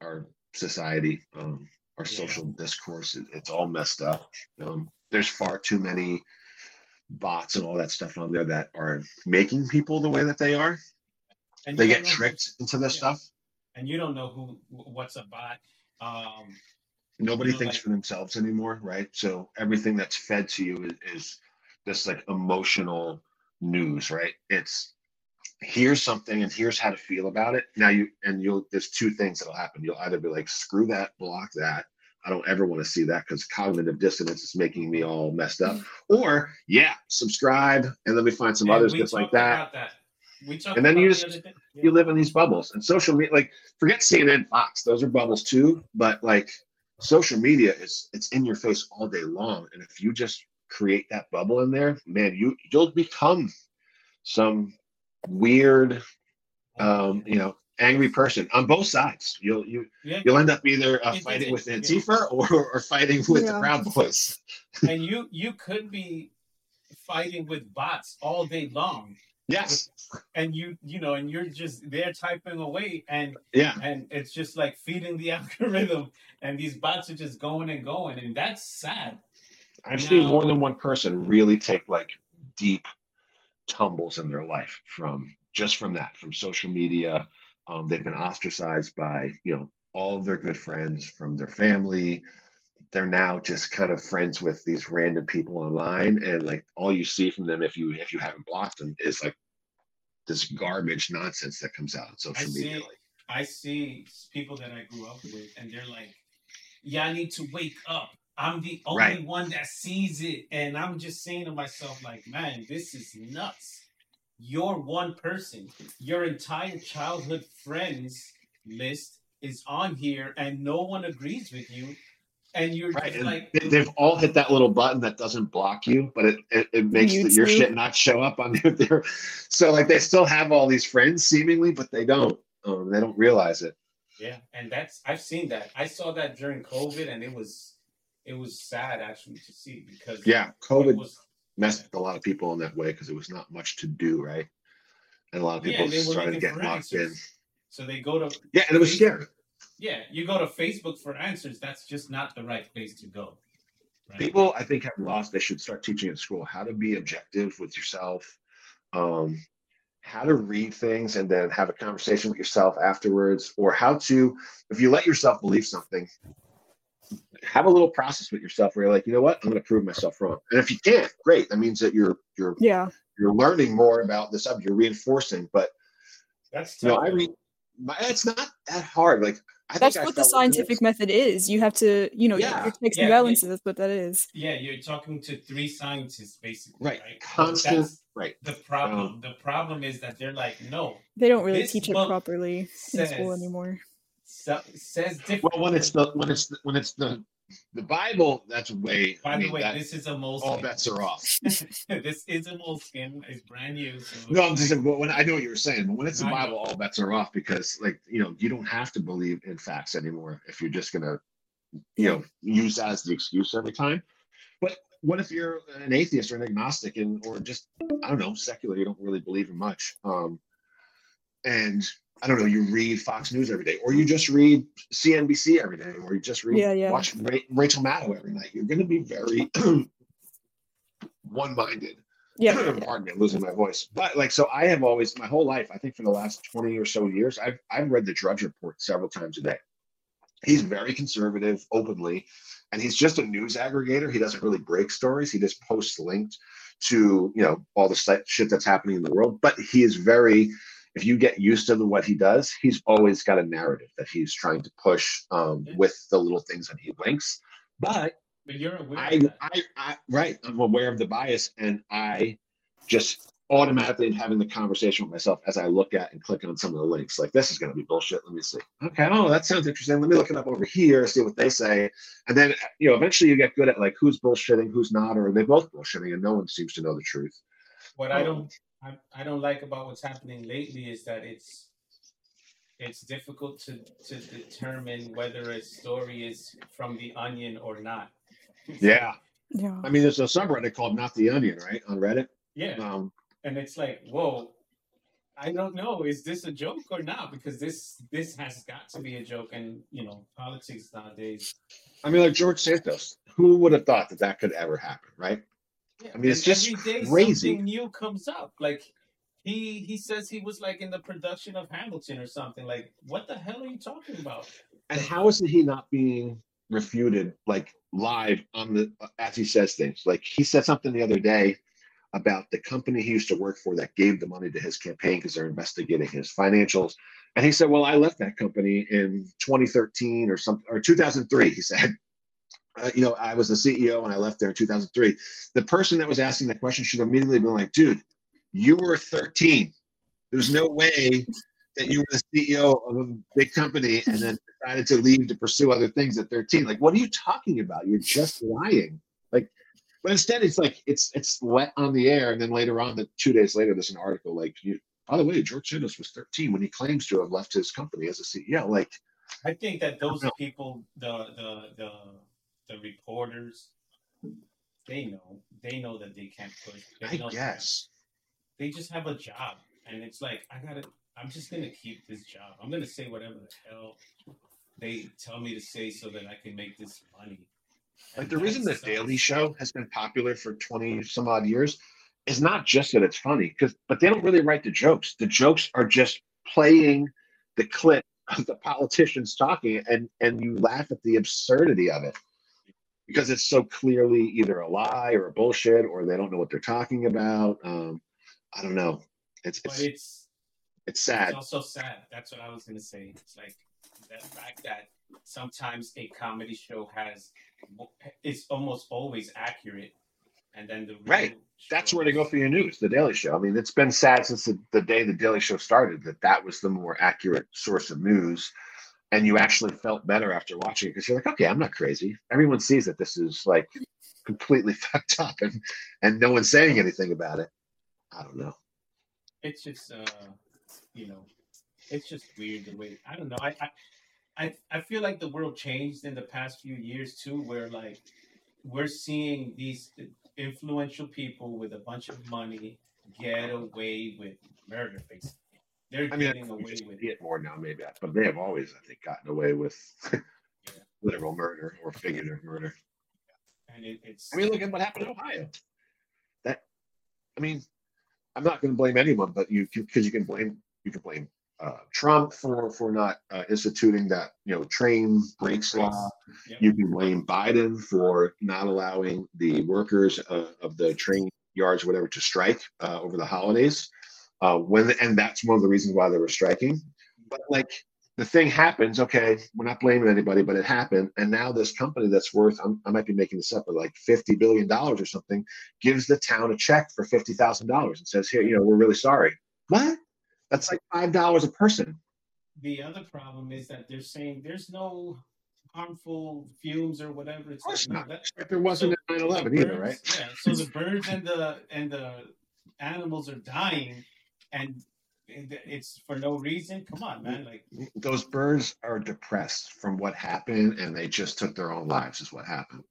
our society, um, our Yeah. social discourse. It, it's all messed up. Um, there's far too many bots and all that stuff on there that are making people the way that they are. and They get tricked into this yeah. stuff. and you don't know who what's a bot. Um, Nobody You know, thinks like- for themselves anymore, right? So everything that's fed to you is, is this like emotional news, right? It's here's something and here's how to feel about it. Now you and you'll there's two things that'll happen. You'll either be like, screw that, block that. I don't ever want to see that because cognitive dissonance is making me all messed up. Mm-hmm. Or yeah, subscribe and let me find some and others just like that. that. And then you just- other day- yeah. You live in these bubbles and social media, like forget CNN, Fox, those are bubbles too. But like social media is it's in your face all day long. And if you just create that bubble in there, man, you you'll become some weird um, you know, angry person on both sides. You'll you Yeah. you'll end up either uh, fighting is, with yeah. Antifa or, or fighting with the Yeah. Proud Boys. and you you could be fighting with bots all day long Yes. and you you know and you're just there typing away and Yeah. and it's just like feeding the algorithm and these bots are just going and going and that's sad I've seen more than one person really take like deep tumbles in their life from just from that, from social media. Um, they've been ostracized by, you know, all of their good friends from their family. They're now just kind of friends with these random people online, and like all you see from them, if you if you haven't blocked them, is like this garbage nonsense that comes out on social see media. it. Like, i see people that i grew up with and they're like yeah i need to wake up i'm the only Right. one that sees it and i'm just saying to myself like man this is nuts you're one person your entire childhood friends list is on here and no one agrees with you and you're Right, just and like they- they've all hit that little button that doesn't block you, but it it, it makes the, your shit not show up on their, their. So like they still have all these friends seemingly, but they don't. Um, they don't realize it. Yeah, and that's I've seen that. I saw that during COVID, and it was it was sad actually to see because Yeah, COVID was messed with a lot of people in that way because it was not much to do, right? And a lot of people were started getting for locked in. So they go to Yeah, and it was scary. yeah, you go to Facebook for answers. That's just not the right place to go. Right? People, I think, have lost. They should start teaching at school how to be objective with yourself, um, how to read things, and then have a conversation with yourself afterwards, or how to, if you let yourself believe something, have a little process with yourself where you're like, you know what, I'm going to prove myself wrong. And if you can't, great. That means that you're you're Yeah. you're learning more about the subject. You're reinforcing. But that's you know. I mean, My, it's not that hard. Like I That's think I what the scientific method is. You have to, you know, Yeah. your checks Yeah, and yeah. balances. That's what that is. yeah, you're talking to three scientists basically, Right. right? Constant- right. The problem. the problem is that they're like, no, They don't really teach it book properly in school anymore. So, says different. Well, when it's the when it's the, when it's the the Bible, that's way. By I the mean, way, that, this is a all bets are off. this is a Moleskine. It's brand new. So No, I'm just saying, when I know what you were saying, but when it's the I know. Bible, all bets are off because, like, you know, you don't have to believe in facts anymore if you're just gonna, you know, use that as the excuse every time. But what if you're an atheist or an agnostic and or just I don't know, secular? You don't really believe in much, um, and I don't know. You read Fox News every day, or you just read CNBC every day, or you just read Yeah, yeah. watch Ra- Rachel Maddow every night. You're going to be very one-minded. Yeah. Pardon me, I'm losing my voice. But like, so I have always, my whole life, I think for the last 20 or so years, I've, I've read the Drudge Report several times a day. he's very conservative openly, and he's just a news aggregator. He doesn't really break stories. He just posts linked to you know all the shit that's happening in the world. But he is very if you get used to the, what he does, he's always got a narrative that he's trying to push um, with the little things that he links. But, but you're aware I, I, I, right, I'm aware of the bias, and I just automatically am having the conversation with myself as I look at and click on some of the links. Like, this is going to be bullshit. Let me see. Okay, oh, that sounds interesting. Let me look it up over here, see what they say, and then you know, eventually you get good at like who's bullshitting, who's not, or they both bullshitting, and no one seems to know the truth. What um, I don't I, I don't like about what's happening lately is that it's it's difficult to, to determine whether a story is from the onion or not. Yeah. Yeah. I mean, there's a subreddit called Not the Onion, right? On Reddit. Yeah. Um, and it's like, whoa, I don't know, is this a joke or not? Because this this has got to be a joke, and you know, politics nowadays. I mean, like George Santos, who would have thought that that could ever happen, right? Yeah, I mean, it's just every day crazy. Something new comes up. Like he he says he was like in the production of Hamilton or something. Like, what the hell are you talking about? And how is he not being refuted like live on the uh, as he says things? Like he said something the other day about the company he used to work for that gave the money to his campaign because they're investigating his financials. And he said, "Well, I left that company in 2013 or something or 2003." He said, uh, you know, I was the CEO and I left there in 2003. The person that was asking that question should immediately been like, dude, you were 13. There's no way that you were the CEO of a big company and then decided to leave to pursue other things at 13. Like, what are you talking about? You're just lying. Like, but instead, it's like it's it's let on the air, and then later on, the two days later, there's an article like, you, by the way, George Soros was 13 when he claims to have left his company as a CEO. Like, I think that those people, the the the the reporters, they know. They know that they can't push. They I guess. They just have a job. And it's like, I gotta, I'm just gonna keep this job. I'm gonna say whatever the hell they tell me to say so that I can make this money. Like the reason the Daily Show has been popular for 20 some odd years is not just that it's funny, because but they don't really write the jokes. The jokes are just playing the clip of the politicians talking and and you laugh at the absurdity of it because it's so clearly either a lie or a bullshit or they don't know what they're talking about. Um, I don't know. It's it's, it's it's sad. It's also sad. That's what I was gonna say. It's like the fact that sometimes a comedy show has it's almost always accurate, and then the right. That's where to go for your news, the Daily Show. I mean, it's been sad since the, the day the Daily Show started that that was the more accurate source of news and you actually felt better after watching it because you're like, okay, I'm not crazy. Everyone sees that this is like completely fucked up, and and no one's saying anything about it. I don't know. It's just, uh, you know, it's just weird the way. I don't know. I, I I feel like the world changed in the past few years too, where like we're seeing these influential people with a bunch of money get away with murder, basically. They're I mean, getting away with it more now, maybe, but they have always, I think, gotten away with yeah. literal murder or figurative murder. And it, it's. I mean, look at what happened in Ohio. That, I mean, I'm not going to blame anyone, but you because you can blame you can blame uh, Trump for for not uh, instituting that you know train brakes law. Yep. You can blame Biden for not allowing the workers uh, of the train yards, whatever, to strike uh, over the holidays uh, when and that's one of the reasons why they were striking. But like the thing happens, okay, we're not blaming anybody, but it happened, and now this company that's worth I'm, i might be making this up, but like fifty billion dollars or something, gives the town a check for fifty thousand dollars and says, here, you know, we're really sorry. What? That's like five dollars a person. The other problem is that they're saying there's no harmful fumes or whatever. It's of course like, not. No, that, there wasn't so 9-11 either, right? Yeah. So the birds and the and the animals are dying and it's for no reason. Come on, man! Like those birds are depressed from what happened, and they just took their own lives. Is what happened.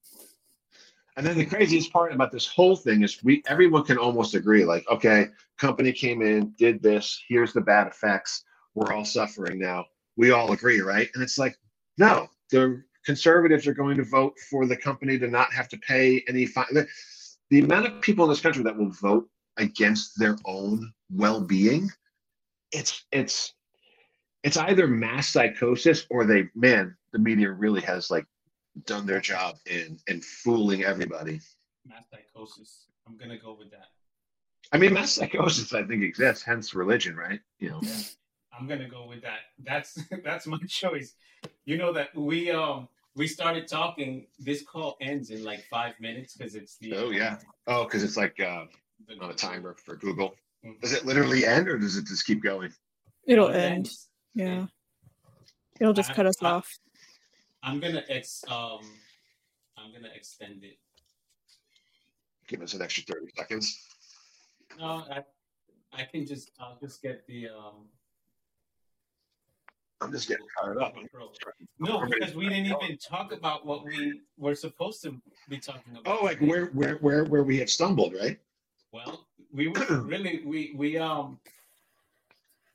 And then the craziest part about this whole thing is we everyone can almost agree, like, okay, company came in, did this, here's the bad effects. We're all suffering now. We all agree, right? And it's like, no, the conservatives are going to vote for the company to not have to pay any fine. The, the amount of people in this country that will vote against their own well-being it's it's it's either mass psychosis or they man, the media really has like done their job in in fooling everybody. Mass psychosis. I'm gonna go with that. I mean, mass psychosis, I think exists, hence religion, right? You know. Yeah. I'm gonna go with that. That's that's my choice. You know that we um we started talking. This call ends in like five minutes because it's the Oh yeah. Oh, because it's like uh, the- on a timer for Google. Does it literally end or does it just keep going? It'll end. Yeah. It'll just I- cut us I- off. I'm gonna ex um I'm gonna extend it. Give us an extra 30 seconds. No, I I can just I'll just get the um I'm just getting fired up. No, because we didn't even talk about what we were supposed to be talking about. Oh, like where where where where we have stumbled, right? Well, we really we we um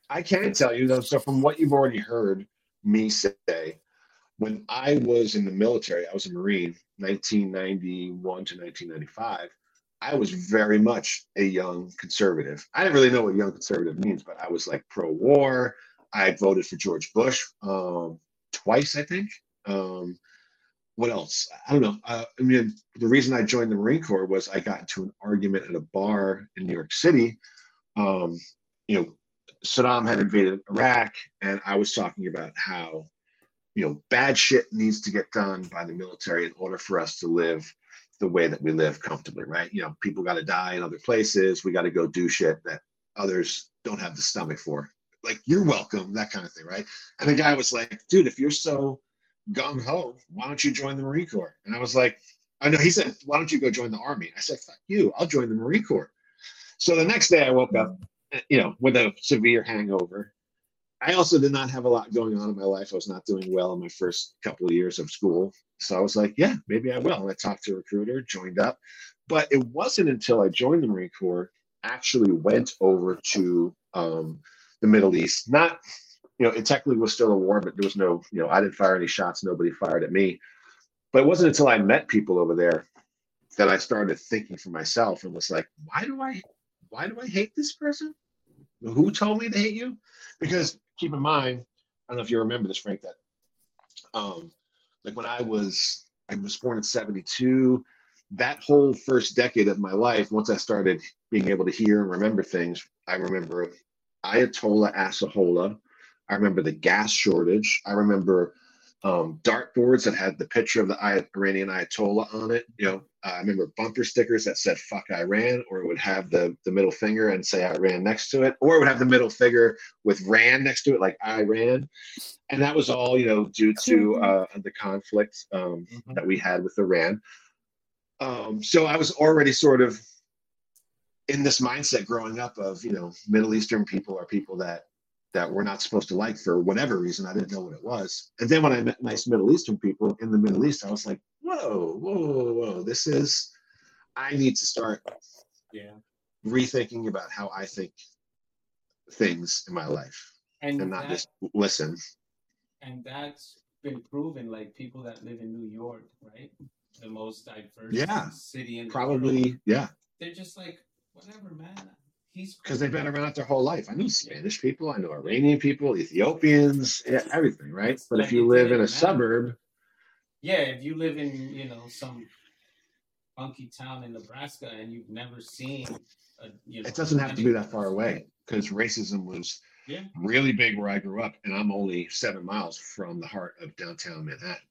I can tell you though, so from what you've already heard me say, when I was in the military, I was a Marine, 1991 to 1995. I was very much a young conservative. I didn't really know what young conservative means, but I was like pro-war. I voted for George Bush um, twice, I think. Um, what else? I don't know. Uh, I mean, the reason I joined the Marine Corps was I got into an argument at a bar in New York City. Um, you know, Saddam had invaded Iraq, and I was talking about how, you know, bad shit needs to get done by the military in order for us to live the way that we live comfortably, right? You know, people got to die in other places. We got to go do shit that others don't have the stomach for. Like, you're welcome, that kind of thing, right? And the guy was like, dude, if you're so gung ho, why don't you join the Marine Corps? And I was like, I know he said, why don't you go join the Army? I said, fuck you, I'll join the Marine Corps. So the next day I woke up you know, with a severe hangover. I also did not have a lot going on in my life. I was not doing well in my first couple of years of school. So I was like, yeah, maybe I will. I talked to a recruiter, joined up. But it wasn't until I joined the Marine Corps, actually went over to um, the Middle East. Not, you know, it technically was still a war, but there was no, you know, I didn't fire any shots. Nobody fired at me. But it wasn't until I met people over there that I started thinking for myself and was like, why do I, why do I hate this person? Who told me to hate you? Because keep in mind, I don't know if you remember this, Frank, that um, like when I was I was born in 72, that whole first decade of my life, once I started being able to hear and remember things, I remember Ayatollah Asahola. I remember the gas shortage. I remember um, dartboards that had the picture of the Iranian Ayatollah on it. You know, I remember bumper stickers that said "fuck Iran," or it would have the the middle finger and say Iran next to it, or it would have the middle finger with "ran" next to it, like Iran. And that was all, you know, due to uh, the conflict um, Mhm. that we had with Iran. Um, so I was already sort of in this mindset growing up of, you know, Middle Eastern people are people that that we're not supposed to like for whatever reason. I didn't know what it was. And then when I met nice Middle Eastern people in the Middle East, I was like, whoa, whoa, whoa, whoa. This is, I need to start yeah. rethinking about how I think things in my life And and not that, just listen. and that's been proven like people that live in New York, right? The most diverse Yeah. city in the world. Probably, yeah, They're just like, whatever, man. Because they've been around their whole life. I know Spanish people, I know Iranian people, Ethiopians, yeah, everything, right? But if you live in a matter. suburb, Yeah, if you live in, you know, some funky town in Nebraska and you've never seen a, you know, it doesn't have to be that far away because racism was Yeah. really big where I grew up, and I'm only seven miles from the heart of downtown Manhattan,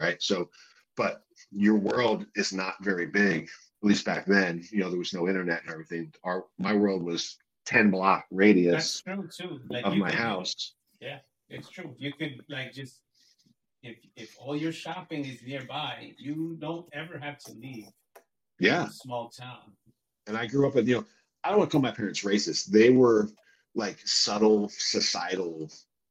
right? So, but your world is not very big, at least back then. You know, there was no internet and everything. Our my world was ten block That's radius true too. Like of my could- house. Yeah, it's true. You could like just if if all your shopping is nearby, you don't ever have to leave Yeah, small town. and I grew up with you know I don't want to call my parents racist. They were like subtle societal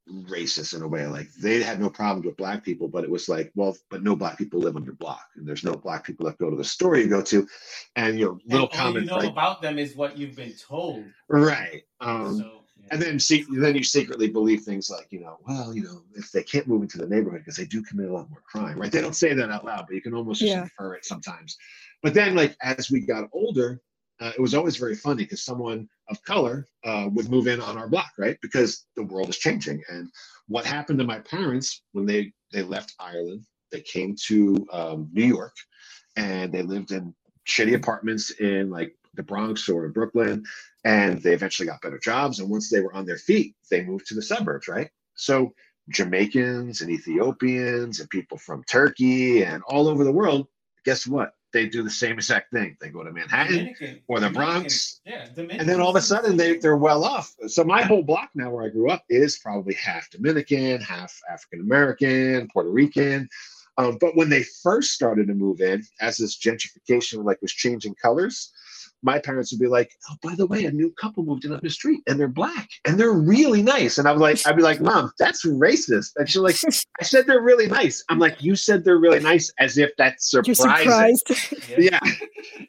racist in a way. Like they had no problems with black people, but it was like, well, but no black people live on your block, and there's no black people that go to the store you go to, and you know little and all you comments know like about them is what you've been told. right. Um, so yeah. and then see, then you secretly believe things like, you know, well, you know, if they can't move into the neighborhood because they do commit a lot more crime, right? They don't say that out loud, but you can almost just Yeah. infer it sometimes. But then, like as we got older, uh, it was always very funny because someone of color uh, would move in on our block, right? Because the world is changing. And what happened to my parents when they they left Ireland, they came to um, New York, and they lived in shitty apartments in like the Bronx or Brooklyn, and they eventually got better jobs. And once they were on their feet, they moved to the suburbs, right? So Jamaicans and Ethiopians and people from Turkey and all over the world, guess what? They do the same exact thing. They go to Manhattan Dominican, or the Dominican, Bronx, Yeah, and then all of a sudden they, they're well off. So my whole block now where I grew up is probably half Dominican, half African American, Puerto Rican. Um, but when they first started to move in, as this gentrification like was changing colors, my parents would be like, "Oh, by the way, a new couple moved in up the street, and they're black, and they're really nice." And I was like, "I'd be like, Mom, that's racist." And she's like, "I said they're really nice." I'm like, "You said they're really nice," as if that's You're surprising. surprised. Yeah,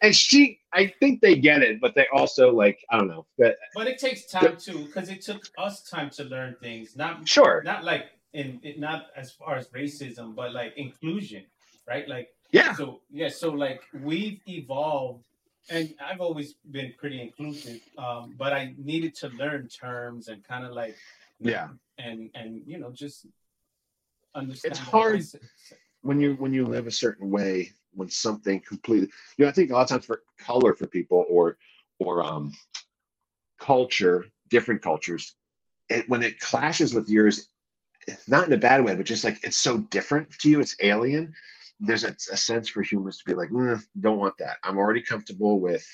and she, I think they get it, but they also like, I don't know, but But it takes time too, because it took us time to learn things. Not sure, not like in, in not as far as racism, but like inclusion, right? Like yeah, so yeah, so like we've evolved, and I've always been pretty inclusive, um, but I needed to learn terms and kind of like yeah. and and you know just understand. It's hard. when you when you live a certain way when something completely you know i think a lot of times for color for people or or um culture different cultures it when it clashes with yours not in a bad way but just like it's so different to you it's alien there's a, a sense for humans to be like "Mm, don't want that i'm already comfortable with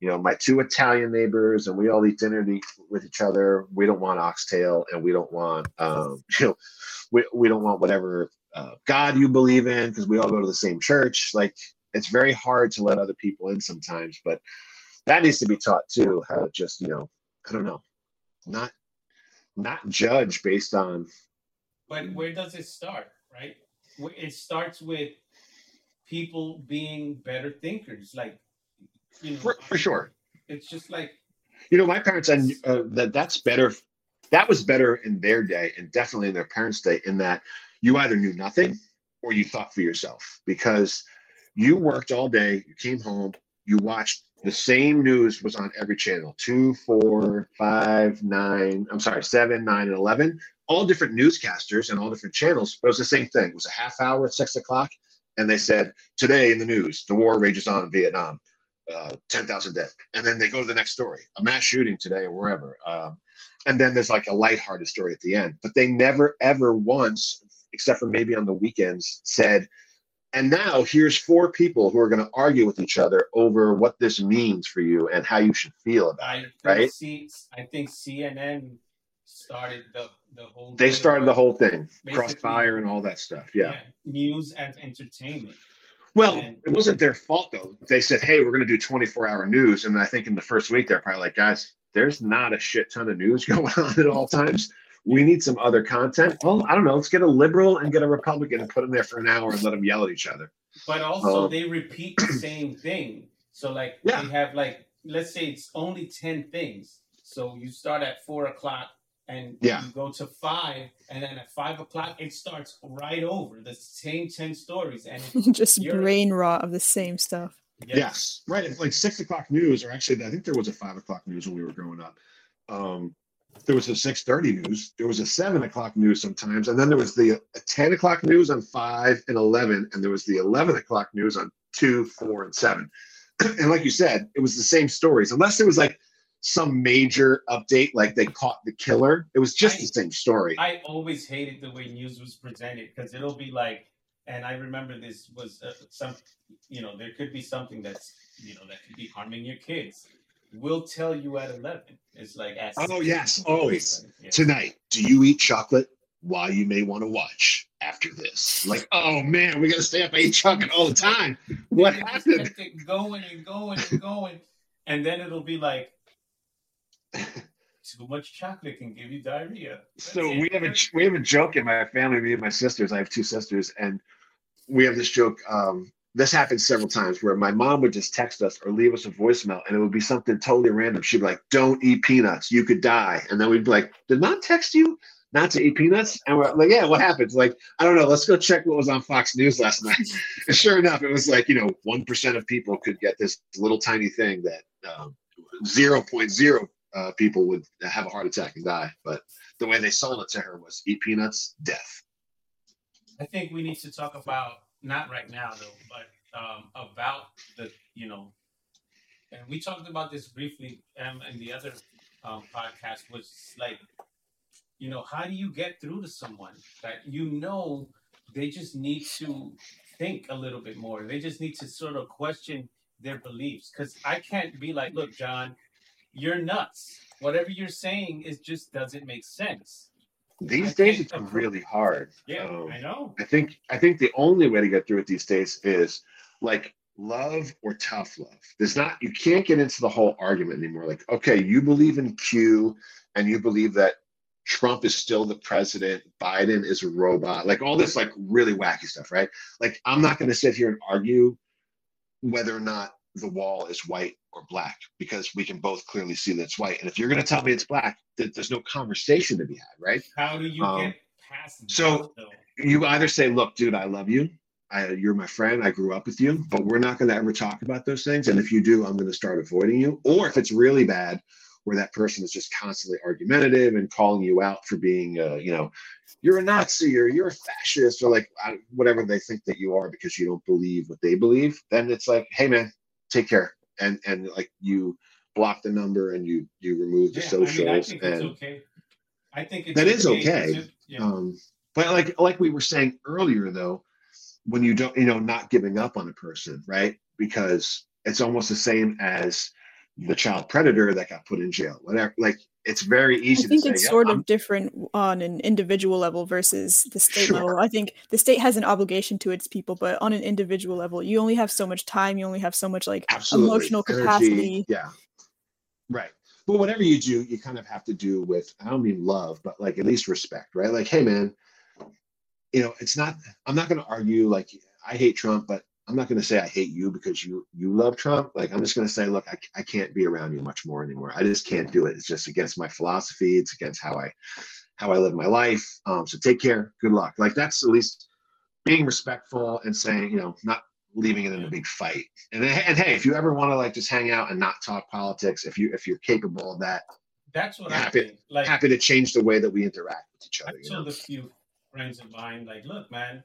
you know my two italian neighbors and we all eat dinner to- with each other we don't want oxtail and we don't want um you know we, we don't want whatever uh, God you believe in because we all go to the same church. Like it's very hard to let other people in sometimes, but that needs to be taught too. How to just you know, I don't know, not not judge based on But where does it start, right? It starts with people being better thinkers, like you know, for, for sure. It's just like You know, my parents and uh, that that's better. That was better in their day, and definitely in their parents' day, in that you either knew nothing or you thought for yourself because you worked all day, you came home, you watched the same news was on every channel two, four, five, nine. I'm sorry, seven, nine, and eleven. All different newscasters and all different channels, but it was the same thing. It was a half hour at six o'clock, and they said today in the news, the war rages on in Vietnam uh, 10,000 dead. And then they go to the next story, a mass shooting today or wherever. Um, and then there's like a lighthearted story at the end. But they never, ever once, except for maybe on the weekends, said, and now here's four people who are going to argue with each other over what this means for you and how you should feel about I it. think right? C, I think CNN started the the whole. They started the whole thing, crossfire and all that stuff. Yeah. news as entertainment. Well, And- it wasn't their fault though. They said, "Hey, we're going to do 24-hour news," and I think in the first week they're probably like, "Guys, there's not a shit ton of news going on at all times. We need some other content." Well, I don't know. Let's get a liberal and get a Republican and put them there for an hour and let them yell at each other. But also Oh. they repeat the same thing. So like Yeah. they have like let's say it's only ten things. So you start at four o'clock and Yeah. you go to five, and then at five o'clock it starts right over the same ten stories. And Just brain rot of the same stuff. Yes, right. It's like six o'clock news, or actually, I think there was a five o'clock news when we were growing up. Um, there was a six thirty news. There was a seven o'clock news sometimes, and then there was the uh, ten o'clock news on five and eleven, and there was the eleven o'clock news on two, four, and seven. and like you said, it was the same stories, unless it was like some major update, like they caught the killer. It was just I- the same story. I always hated the way news was presented because it'll be like, and I remember this was uh, some, you know, there could be something that's, you know, that could be harming your kids. We'll tell you at eleven. It's like at Oh, yes, always. Yeah. Tonight, do you eat chocolate? Why you may want to watch after this. Like, oh man, we gotta stay up and eat chocolate all the time. What happened? going and going and going, and then it'll be like too much chocolate can give you diarrhea. That's So it. we have a we have a joke in my family. Me and my sisters. I have two sisters, and we have this joke. Um, this happened several times where my mom would just text us or leave us a voicemail, and it would be something totally random. She'd be like, "Don't eat peanuts, you could die," and then we'd be like, "Did mom text you?" not to eat peanuts? And we're like, yeah, what happened? Like, I don't know. Let's go check what was on Fox News last night. and sure enough, it was like, you know, 1% of people could get this little tiny thing that um, 0.0 uh, people would have a heart attack and die. But the way they sold it to her was eat peanuts, death. I think we need to talk about, not right now though, but um, about the, you know, and we talked about this briefly um, in the other um, podcast, was like, you know, how do you get through to someone that you know they just need to think a little bit more? They just need to sort of question their beliefs. Because I can't be like, look, John, you're nuts. Whatever you're saying is just doesn't make sense. These I days it's approve. really hard. Yeah, Um, I know. I think I think the only way to get through it these days is like love or tough love. There's not you can't get into the whole argument anymore. Like, okay, you believe in Q and you believe that Trump is still the president, Biden is a robot, like all this like really wacky stuff, right? Like I'm not gonna sit here and argue whether or not the wall is white or black because we can both clearly see that it's white. And if you're gonna tell me it's black, th- there's no conversation to be had, right? How do you um, get past so- though? you either say, "Look, dude, I love you. I, you're my friend. I grew up with you, but we're not going to ever talk about those things. And if you do, I'm going to start avoiding you." Or if it's really bad, where that person is just constantly argumentative and calling you out for being, uh, you know, you're a Nazi or you're a fascist or like whatever they think that you are because you don't believe what they believe, then it's like, "Hey, man, take care," and and like you block the number and you you remove the Yeah, I mean, I socials think and it's okay. I think it's That is okay. okay. to- yeah. um, but like like we were saying earlier, though, when you don't, you know, not giving up on a person, right? Because it's almost the same as the child predator that got put in jail. Whatever, like it's very easy. I think say. it's "Yeah, sort of different on an individual level versus the state Sure. level. I think the state has an obligation to its people, but on an individual level, you only have so much time. You only have so much like absolutely emotional energy, capacity. Yeah, right. But whatever you do, you kind of have to do with I don't mean love, but like at least respect, right? Like, hey, man, you know, it's not. I'm not going to argue like I hate Trump, but I'm not going to say I hate you because you you love Trump. Like I'm just going to say, look, I, I can't be around you much more anymore. I just can't do it. It's just against my philosophy. It's against how I how I live my life. Um, so take care. Good luck. Like that's at least being respectful and saying, you know, not leaving it in a big fight. And and hey, if you ever want to like just hang out and not talk politics, if you if you're capable of that, That's what happy- I think. Like happy to change the way that we interact with each I other. You know? told a few friends of mine, like, look, man,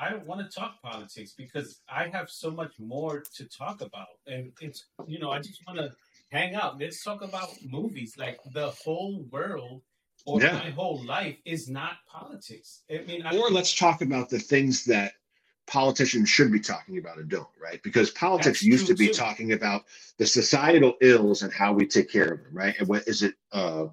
I don't want to talk politics because I have so much more to talk about. And it's, you know, I just want to hang out. Let's talk about movies. Like, the whole world or Yeah. my whole life is not politics. I mean, I, Or let's talk about the things that politicians should be talking about and don't, right? Because politics That's used to be too. talking about the societal ills and how we take care of them, right? And what is it? Uh,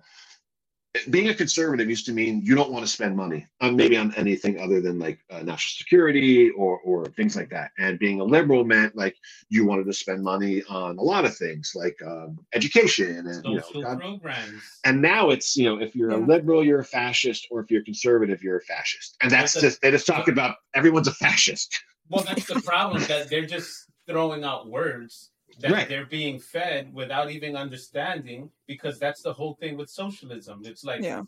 being a conservative used to mean you don't want to spend money on maybe on anything other than like uh, national security or or things like that. And being a liberal meant like you wanted to spend money on a lot of things like um, education and you know. social God- programs. and now it's you know if you're a liberal you're a fascist or if you're conservative you're a fascist and that's the- just they just talk about everyone's a fascist Well, that's the problem that they're just throwing out words that Right. they're being fed without even understanding because that's the whole thing with socialism. It's like Yeah.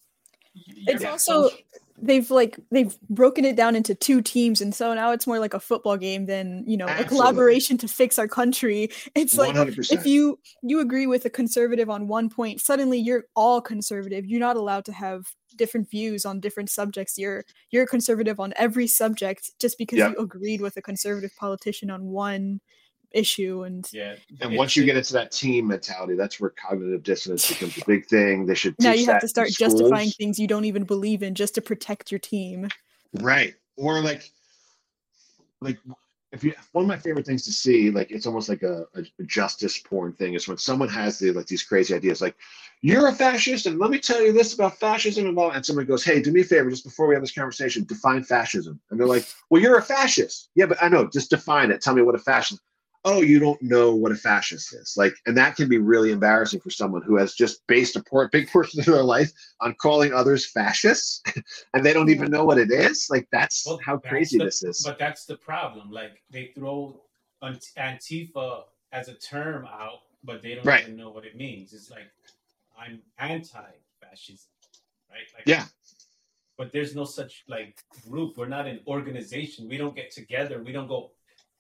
It's not also social- they've like they've broken it down into two teams, and so now it's more like a football game than you know a collaboration to fix our country. It's like 100% if you you agree with a conservative on one point suddenly you're all conservative you're not allowed to have different views on different subjects you're you're conservative on every subject just because Yep. you agreed with a conservative politician on one issue and yeah. and once you get into that team mentality that's where cognitive dissonance becomes a big thing. They should now you have to start justifying things you don't even believe in just to protect your team. Right. Or like like if you one of my favorite things to see like it's almost like a, a justice porn thing is when someone has the like these crazy ideas like you're a fascist and let me tell you this about fascism and all and someone goes hey do me a favor just before we have this conversation define fascism. And they're like well you're a fascist. Yeah but i know just define it. Tell me what a fascist oh you don't know what a fascist is like and that can be really embarrassing for someone who has just based a por- big portion of their life on calling others fascists and they don't even know what it is like that's Well, how that's crazy the- this is But that's the problem. Like they throw Antifa as a term out, but they don't Right. even know what it means. It's like I'm anti-fascism, right? Like, Yeah. but there's no such like group. We're not an organization. We don't get together. We don't go.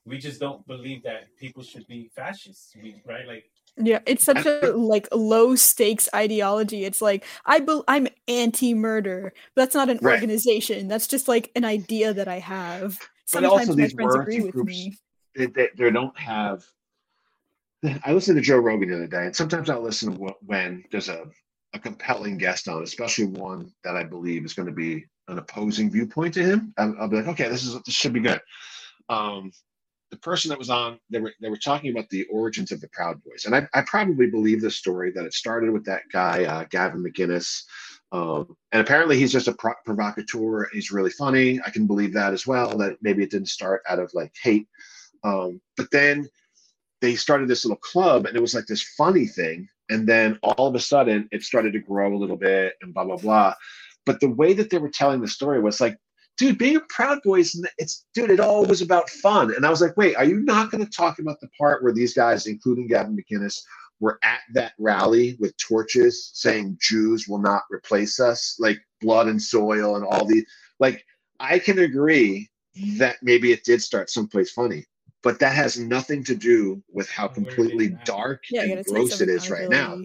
We just don't believe that people should be fascists. We, right? Like Yeah, it's such a like low stakes ideology. It's like I bel I'm anti-murder. But that's not an Right. organization. That's just like an idea that I have. But also Sometimes my these friends agree with groups- me. they, they, they don't have. I listened to Joe Rogan the other day, and sometimes I'll listen when there's a, a compelling guest on, especially one that I believe is going to be an opposing viewpoint to him. I'll, I'll be like, okay, this is this should be good. Um, the person that was on, they were they were talking about the origins of the Proud Boys, and I, I probably believe this story that it started with that guy uh, Gavin McInnes Um, and apparently he's just a pro- provocateur. He's really funny. I can believe that as well. That maybe it didn't start out of like hate. Um, but then they started this little club and it was like this funny thing. And then all of a sudden it started to grow a little bit and blah, blah, blah. But the way that they were telling the story was like, dude, being a Proud Boy is—it's dude, it all was about fun. And I was like, wait, are you not going to talk about the part where these guys, including Gavin McInnes, were at that rally with torches saying Jews will not replace us, like blood and soil and all these. like, I can agree that maybe it did start someplace funny, but that has nothing to do with how Where it is completely dark Yeah, and gross it is right now.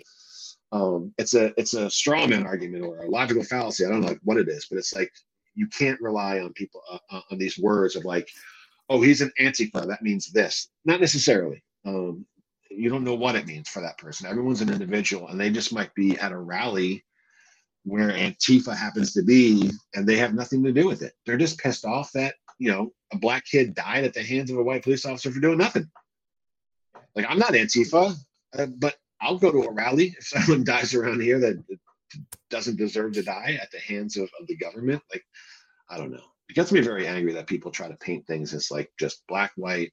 Um, it's a it's a straw man argument or a logical fallacy. I don't know like what it is, but it's like you can't rely on people uh, uh, on these words of like, oh, he's an antifa. That means this. Not necessarily. Um, you don't know what it means for that person. Everyone's an individual, and they just might be at a rally where Antifa happens to be, and they have nothing to do with it. They're just pissed off that you know a black kid died at the hands of a white police officer for doing nothing. Like I'm not Antifa, uh, but I'll go to a rally if someone dies around here that doesn't deserve to die at the hands of, of the government. Like I don't know. It gets me very angry that people try to paint things as like just black, white,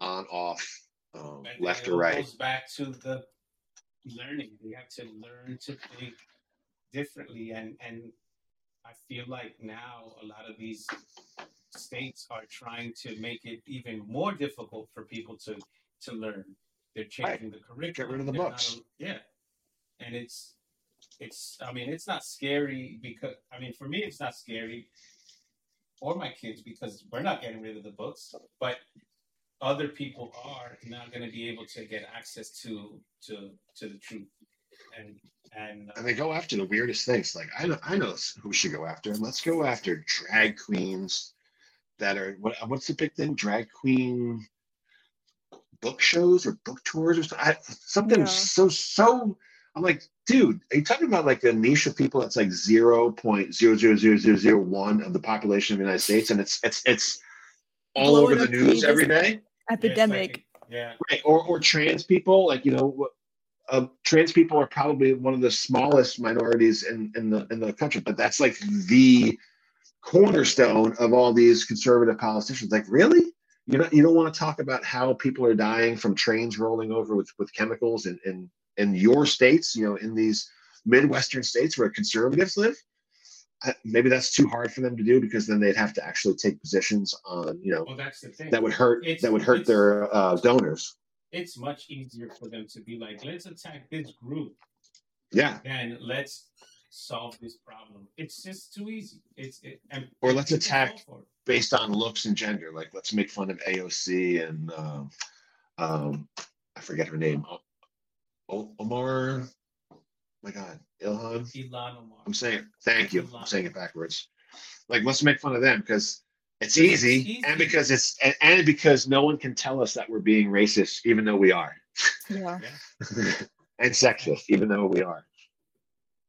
on, off, um, left it or right. goes back to the learning. We have to learn to think differently, and and I feel like now a lot of these states are trying to make it even more difficult for people to to learn. They're changing the curriculum. Get rid of the They're books. yeah, and it's it's. I mean, it's not scary because I mean, for me, it's not scary, or my kids because we're not getting rid of the books, but other people are not going to be able to get access to to to the truth and and uh, And they go after the weirdest things. Like I know, I know who we should go after. And let's go after drag queens that are what, what's the big thing? Drag queen book shows or book tours or something. I, something Yeah. so so. I'm like, dude, are you talking about like a niche of people that's like zero point zero zero zero zero zero one of the population of the United States, and it's it's it's all Blowing over the news every day. every this yeah, like- Epidemic. yeah Right, or or trans people, like you know, uh, trans people are probably one of the smallest minorities in in the in the country, but that's like the cornerstone of all these conservative politicians. Like, really, you know, you don't want to talk about how people are dying from trains rolling over with with chemicals and, in in your states, you know, in these midwestern states where conservatives live. Uh, Maybe that's too hard for them to do because then they'd have to actually take positions on, you know, well that's the thing that would hurt It's- that would hurt their uh, donors. it's much easier for them to be like let's attack this group Yeah. than let's solve this problem it's just too easy it's it, and Or let's attack- based on looks and gender. Like, let's make fun of AOC and um, um, I forget her name. O- O- Omar. my God, Ilhan. Elon Omar. I'm saying. Thank you. I'm saying it backwards. Like, let's make fun of them because it's easy, easy. and because it's and, and because no one can tell us that we're being racist, even though we are, Yeah. and sexist, even though we are.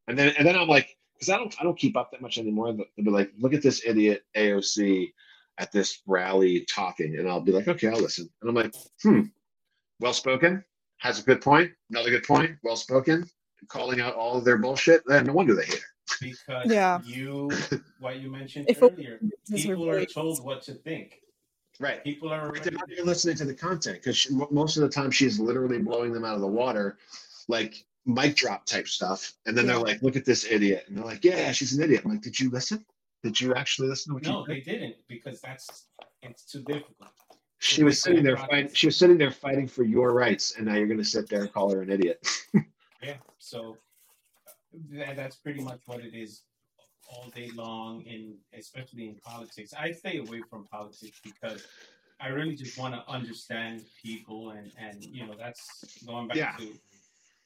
And then and then I'm like, because I don't I don't keep up that much anymore. They'll be like, look at this idiot AOC at this rally talking, and I'll be like, okay, I'll listen. And I'm like, hmm, well spoken, has a good point, another good point, well spoken, calling out all of their bullshit. Then no wonder they hate her. because Yeah. you what you mentioned If it- earlier This is her people are told what to think Right. people are But they're not even listening to the content because most of the time she's literally blowing them out of the water, like mic drop type stuff. And then Yeah. they're like, "Look at this idiot," and they're like, "Yeah, she's an idiot." I'm like, "Did you listen? Did you actually listen to what no you they didn't because that's it's too difficult She was sitting there fighting. She was sitting there fighting for your rights, and now you're going to sit there and call her an idiot. yeah so that, that's pretty much what it is all day long, in especially in politics. I stay away from politics because I really just want to understand people, and and you know that's going back Yeah. to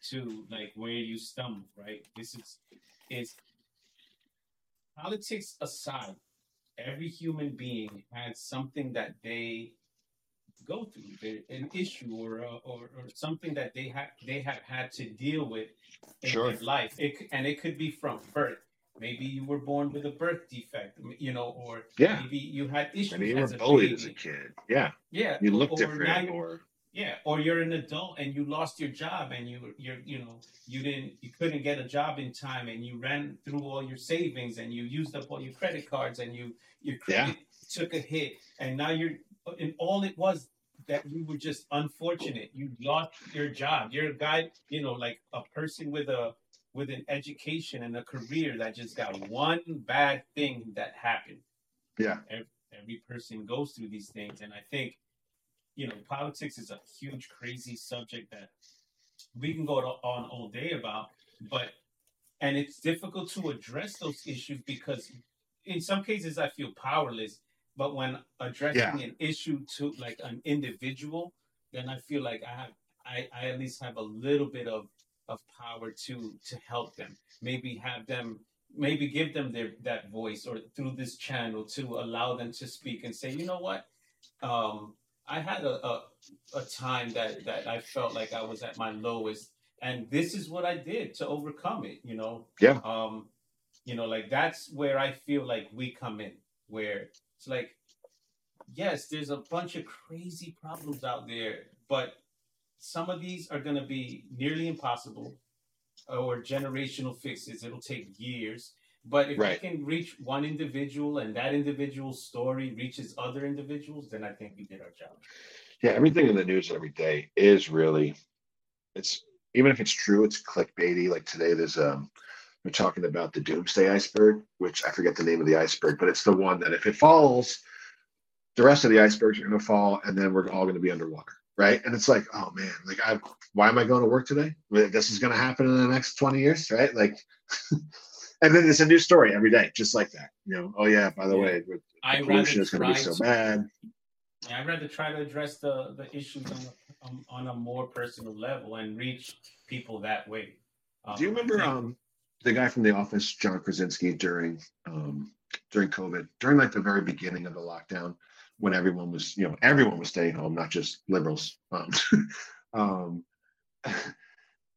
to like where you stumble, right? This is is politics aside, every human being has something that they go through, an issue or, a, or or something that they have they have had to deal with in Sure. their life. It and it could be from birth. Maybe you were born with a birth defect, you know, or Yeah. maybe you had issues Maybe you were as a bullied as a kid. Yeah. Yeah, You look or different you're- or yeah, or you're an adult and you lost your job and you you're you know you didn't you couldn't get a job in time and you ran through all your savings and you used up all your credit cards and you your Yeah. took a hit and now you're and all it was that you were just unfortunate. You lost your job. You're a guy, you know, like a person with a with an education and a career that just got one bad thing that happened. Yeah. Every, every person goes through these things and I think you know, politics is a huge, crazy subject that we can go on all day about, but and it's difficult to address those issues because in some cases I feel powerless, but when addressing an issue to like an individual, then I feel like I have I, I at least have a little bit of of power to to help them. Maybe have them maybe give them their that voice or through this channel to allow them to speak and say, you know what? Um, I had a, a a time that that I felt like I was at my lowest, and this is what I did to overcome it. You know, Yeah. Um, you know, like that's where I feel like we come in, where it's like, yes, there's a bunch of crazy problems out there, but some of these are going to be nearly impossible or generational fixes. It'll take years. But if Right. we can reach one individual and that individual's story reaches other individuals, then I think we did our job. Yeah, everything in the news every day is really it's even if it's true, it's clickbaity. Like today there's um they're talking about the doomsday iceberg, which I forget the name of the iceberg, but it's the one that if it falls, the rest of the icebergs are gonna fall and then we're all gonna be underwater. Right. And it's like, oh man, like I why am I going to work today? This is gonna happen in the next 20 years, right? Like and then it's a new story every day, just like that. You know, oh yeah, by the Yeah. way, the I pollution is gonna be so to- bad. I'd rather try to address the, the issues on um, on a more personal level and reach people that way. Um, Do you remember I think- um the guy from The Office, John Krasinski, during um during COVID, during like the very beginning of the lockdown, when everyone was, you know, everyone was staying home, not just liberals. Um, um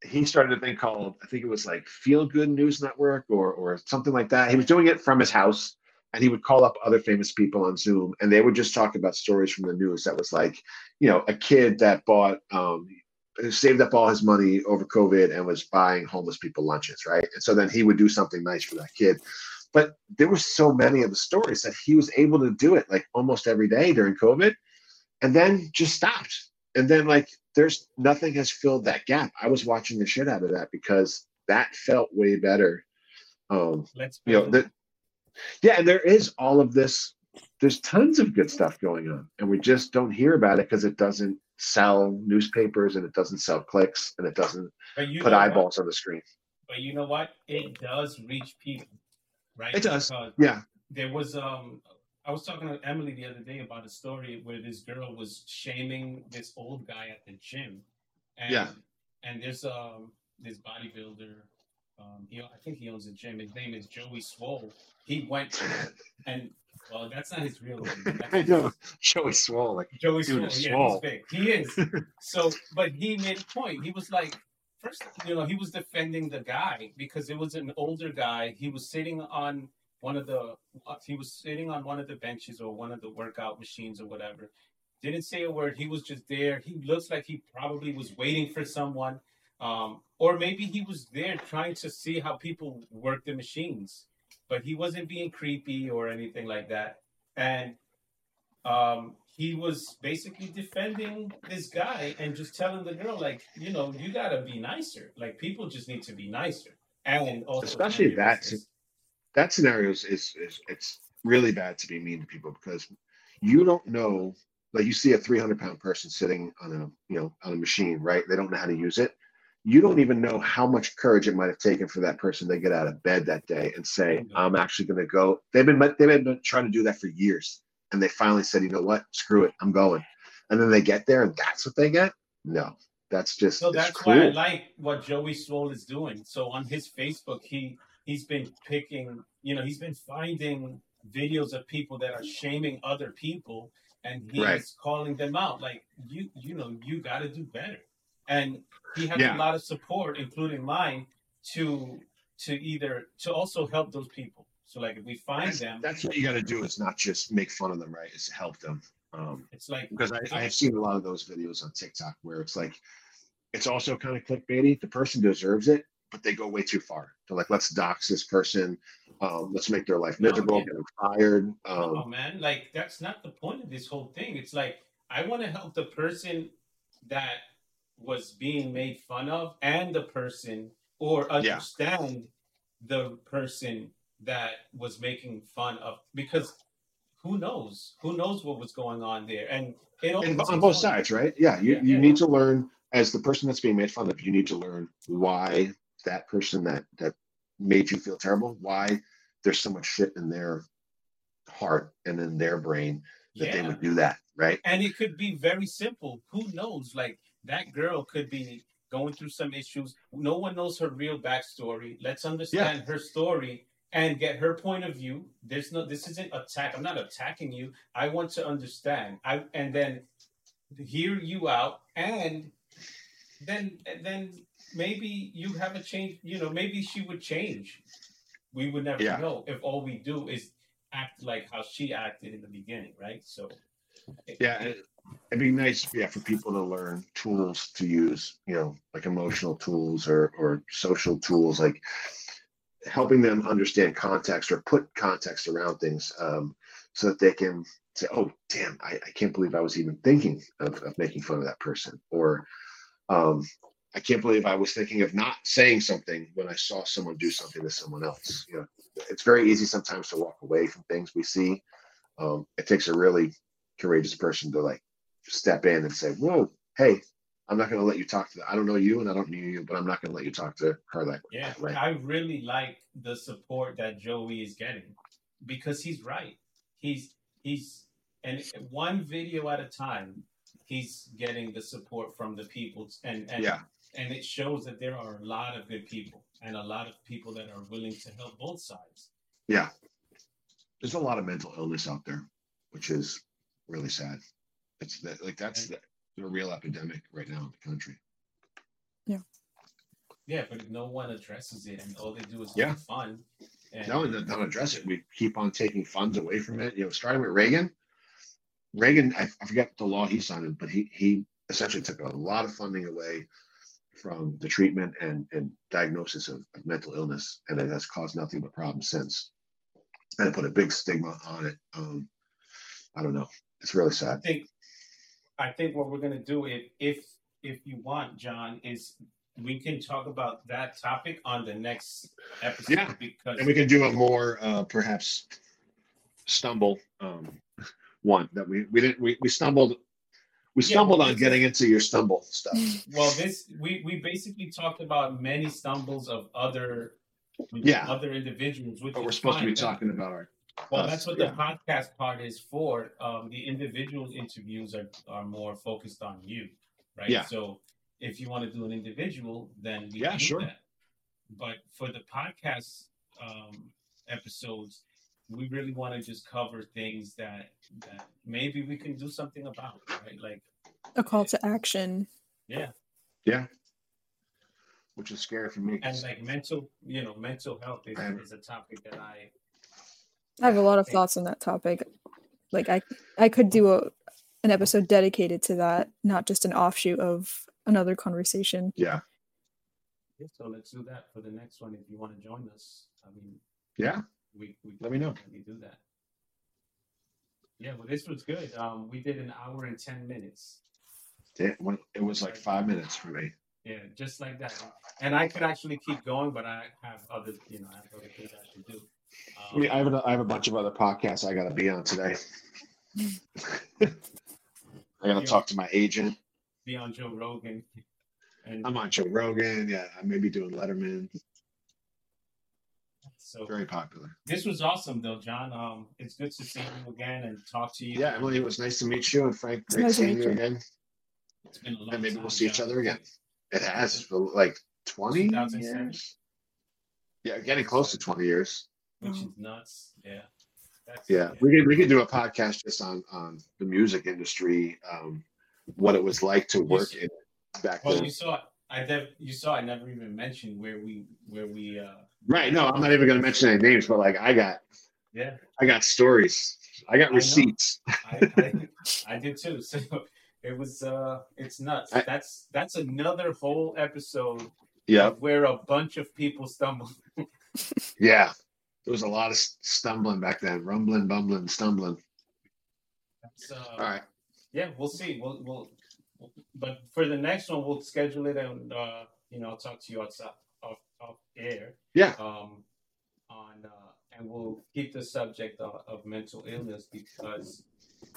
he started a thing called, I think it was like Feel Good News Network or or something like that. He was doing it from his house and he would call up other famous people on Zoom and they would just talk about stories from the news that was like, you know, a kid that bought um saved up all his money over COVID and was buying homeless people lunches, right? And so then he would do something nice for that kid. But there were so many of the stories that he was able to do it like almost every day during COVID and then just stopped. And then like there's nothing has filled that gap. I was watching the shit out of that because that felt way better. Um, let's you know, that yeah, and there is all of this. There's tons of good stuff going on, and we just don't hear about it because it doesn't sell newspapers and it doesn't sell clicks and it doesn't put know what? eyeballs on the screen. But you know what? It does reach people, right? It does. Because Yeah, there was um I was talking to Emily the other day about a story where this girl was shaming this old guy at the gym. And, Yeah. And there's um this bodybuilder. Um, he, I think he owns a gym. His name is Joey Swoll. He went and well, that's not his real name. I know. Joey Swole, like Joey Swole. Yeah, swole. he's big. He is. so, but he made a point. He was like, first, you know, he was defending the guy because it was an older guy. He was sitting on one of the, uh, he was sitting on one of the benches or one of the workout machines or whatever. Didn't say a word. He was just there. He looks like he probably was waiting for someone. Um, or maybe he was there trying to see how people work the machines, but he wasn't being creepy or anything like that. And um, he was basically defending this guy and just telling the girl, like, you know, you gotta be nicer. Like, people just need to be nicer. And also, Especially that business. that scenario is, is is it's really bad to be mean to people because you don't know. Like you see a 300 pound person sitting on a you know on a machine, right? They don't know how to use it. You don't even know how much courage it might have taken for that person to get out of bed that day and say. "I'm actually going to go." They've been they've been trying to do that for years, and they finally said, "You know what? Screw it, I'm going." And then they get there, and that's what they get. No, that's just So that's cruel. why I like what Joey Swoll is doing. So on his Facebook, he he's been picking, you know, he's been finding videos of people that are shaming other people, and he's Right. calling them out. Like you, you know, you got to do better. And he has Yeah. a lot of support, including mine, to to either to also help those people. So like if we find That's, them, that's what you got to do. Is not just make fun of them, right? Is help them. Um, it's like because I, I have seen a lot of those videos on TikTok where it's like it's also kind of clickbaity. The person deserves it, but they go way too far. They're like, let's dox this person, um, let's make their life miserable, man. get them fired. Oh Um, man, like that's not the point of this whole thing. It's like I want to help the person that was being made fun of and the person or understand the person that was making fun of because who knows? Who knows what was going on there? And it and on both sides, right? Yeah, you, Yeah, you yeah. need to learn as the person that's being made fun of. You need to learn why that person that that made you feel terrible, why there's so much shit in their heart and in their brain that they would do that, right? And it could be very simple. Who knows? Like that girl could be going through some issues. No one knows her real backstory. Let's understand her story and get her point of view. There's no this isn't attack. I'm not attacking you. I want to understand. I and then hear you out and then then maybe you have a change, you know, maybe she would change. We would never Yeah. know if all we do is act like how she acted in the beginning, right? So Yeah, it, it'd be nice, yeah, for people to learn tools to use, you know, like emotional tools or or social tools, like helping them understand context or put context around things, um, so that they can say, "Oh, damn, I, I can't believe I was even thinking of, of making fun of that person," or um, "I can't believe I was thinking of not saying something when I saw someone do something to someone else." You know, it's very easy sometimes to walk away from things we see. Um, it takes a really courageous person to like step in and say, "Whoa, hey, I'm not going to let you talk to. The, I don't know you, and I don't know you, but I'm not going to let you talk to her that, Yeah, that way." I really like the support that Joey is getting because he's right. He's he's and one video at a time, he's getting the support from the people, and and Yeah. and it shows that there are a lot of good people and a lot of people that are willing to help both sides. Yeah, there's a lot of mental illness out there, which is really sad. It's that like that's the, the real epidemic right now in the country. Yeah, Yeah, but no one addresses it, and all they do is Yeah. have fun. And No, and don't address it. We keep on taking funds away from it. You know, starting with Reagan. Reagan, I, I forget the law he signed, but he he essentially took a lot of funding away from the treatment and and diagnosis of, of mental illness, and it has caused nothing but problems since. And it put a big stigma on it. Um, I don't know. It's really I sad. think I think what we're gonna do if if if you want, John, is we can talk about that topic on the next episode Yeah. because And we can do a more uh, perhaps stumble um, one that we we didn't we, we stumbled we Yeah, stumbled well, on getting into your stumble stuff. well this we we basically talked about many stumbles of other Yeah. other individuals which But we're supposed to be talking about our Well, that's what yeah. the podcast part is for. Um, the individual interviews are, are more focused on you, right? Yeah. So if you want to do an individual, then we Yeah, can do sure. that. But for the podcast um, episodes, we really want to just cover things that that maybe we can do something about, right? Like, A call to action. yeah, Yeah which is scary for me. and like mental, you know, mental health is, is a topic that I I have a lot of thoughts on that topic. Like I I could do a an episode dedicated to that, not just an offshoot of another conversation. yeah, Yeah, so let's do that for the next one. If you want to join us, I mean, yeah. we, we Let me know. Let me do that. Yeah, well, this was good. Um, we did an hour and ten minutes. It, went- it was like five minutes for me. Yeah, just like that. And I could actually keep going, but I have other, you know, I have other things I should do. I Um, mean, I have a, I have a bunch of other podcasts I got to be on today. I got to talk to my agent. be on Joe Rogan. And I'm on Joe Rogan. Yeah, I may be doing Letterman. so Very popular. this was awesome, though, John. Um, it's good to see you again and talk to you. Yeah, Emily, it was nice to meet you, and Frank, great nice seeing you you. again. It's been a long And maybe time, we'll see each other again. It has for like 20 years. Yeah, getting close to 20 years. Which Oh. is nuts. Yeah. That's, Yeah, we could we could do a podcast just on on the music industry, um, what it was like to work in it back Well, then. you saw. I nev- you saw. I never even mentioned where we where we. uh Right? No, I'm not even going to mention any names, but like I got Yeah, I got stories. I got receipts. I, I, I did too. So it was. uh It's nuts. I- that's that's another whole episode Yeah, where a bunch of people stumble. yeah. There was a lot of stumbling back then, rumbling, bumbling, stumbling. That's, uh, All right. Yeah, we'll see. We'll, we'll, but for the next one, we'll schedule it and uh, you know, I'll talk to you outside off off air. Yeah. Um, on uh, and we'll keep the subject of, of mental illness because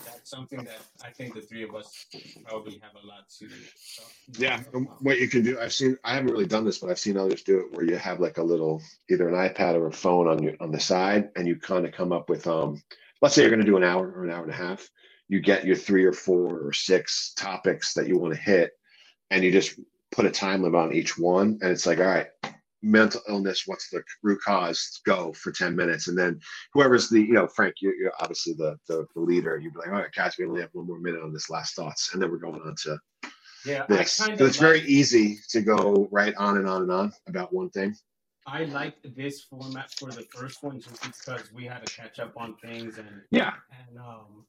that's something that I think the three of us probably have a lot to. talk Yeah, about. what you can do, I've seen, I haven't really done this, but I've seen others do it where you have like a little, either an iPad or a phone on your, on the side, and you kind of come up with, um, let's say you're going to do an hour or an hour and a half. You get your three or four or six topics that you want to hit, and you just put a time limit on each one. And it's like, all right, mental illness, what's the root cause? Go for 10 minutes. And then whoever's the, you know, Frank, you're, you're obviously the, the, the leader. You'd be like, all right, guys, we only have one more minute on this last thoughts. And then we're going on to Yeah, this. So of it's very easy to go right on and on and on about one thing. I like this format for the first one just because we had to catch up on things and Yeah. and um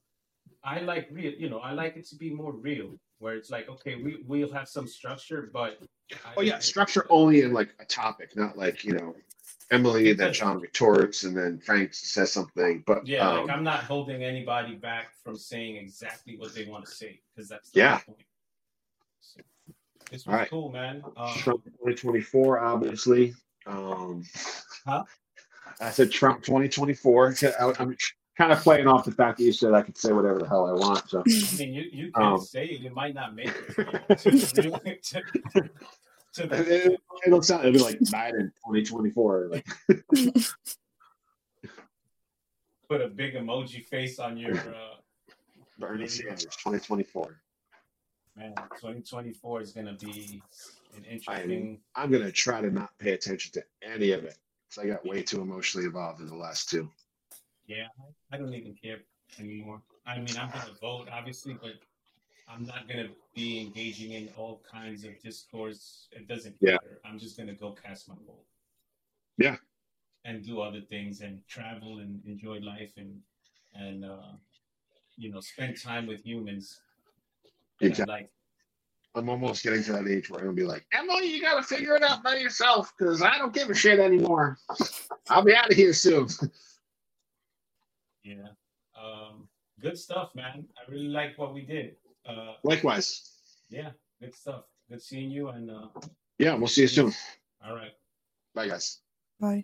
i like real you know i like it to be more real where it's like okay we we'll have some structure but I- Oh yeah, structure only in like a topic, not like you know, Emily that John retorts and then Frank says something. But yeah um, like i'm not holding anybody back from saying exactly what they want to say because that's the Yeah. point so, this was right. cool man um, Trump 2024, obviously. Um, Huh? I said Trump 2024. I, I'm kind of playing off the fact that you said I could say whatever the hell I want. So i mean you, you can Um, say it it might not make it to, the- to, to the, it, it'll sound it'll be like Biden 2024. Like put a big emoji face on your uh Bernie Sanders 2024. man 2024 is gonna be an interesting I'm gonna try to not pay attention to any of it because I got way too emotionally involved in the last two. Yeah, I don't even care anymore. I mean, I'm going to vote, obviously, but I'm not going to be engaging in all kinds of discourse. It doesn't Yeah. matter. I'm just going to go cast my vote. Yeah. And do other things and travel and enjoy life and, and, uh, you know, spend time with humans. Exactly. Like, I'm almost getting to that age where I'm gonna be like, Emily, you gotta figure it out by yourself because I don't give a shit anymore. I'll be out of here soon. yeah. Um, good stuff, man. I really like what we did. Uh, Likewise. yeah, good stuff. Good seeing you. And, uh, Yeah, we'll see you soon. all right. Bye, guys. Bye.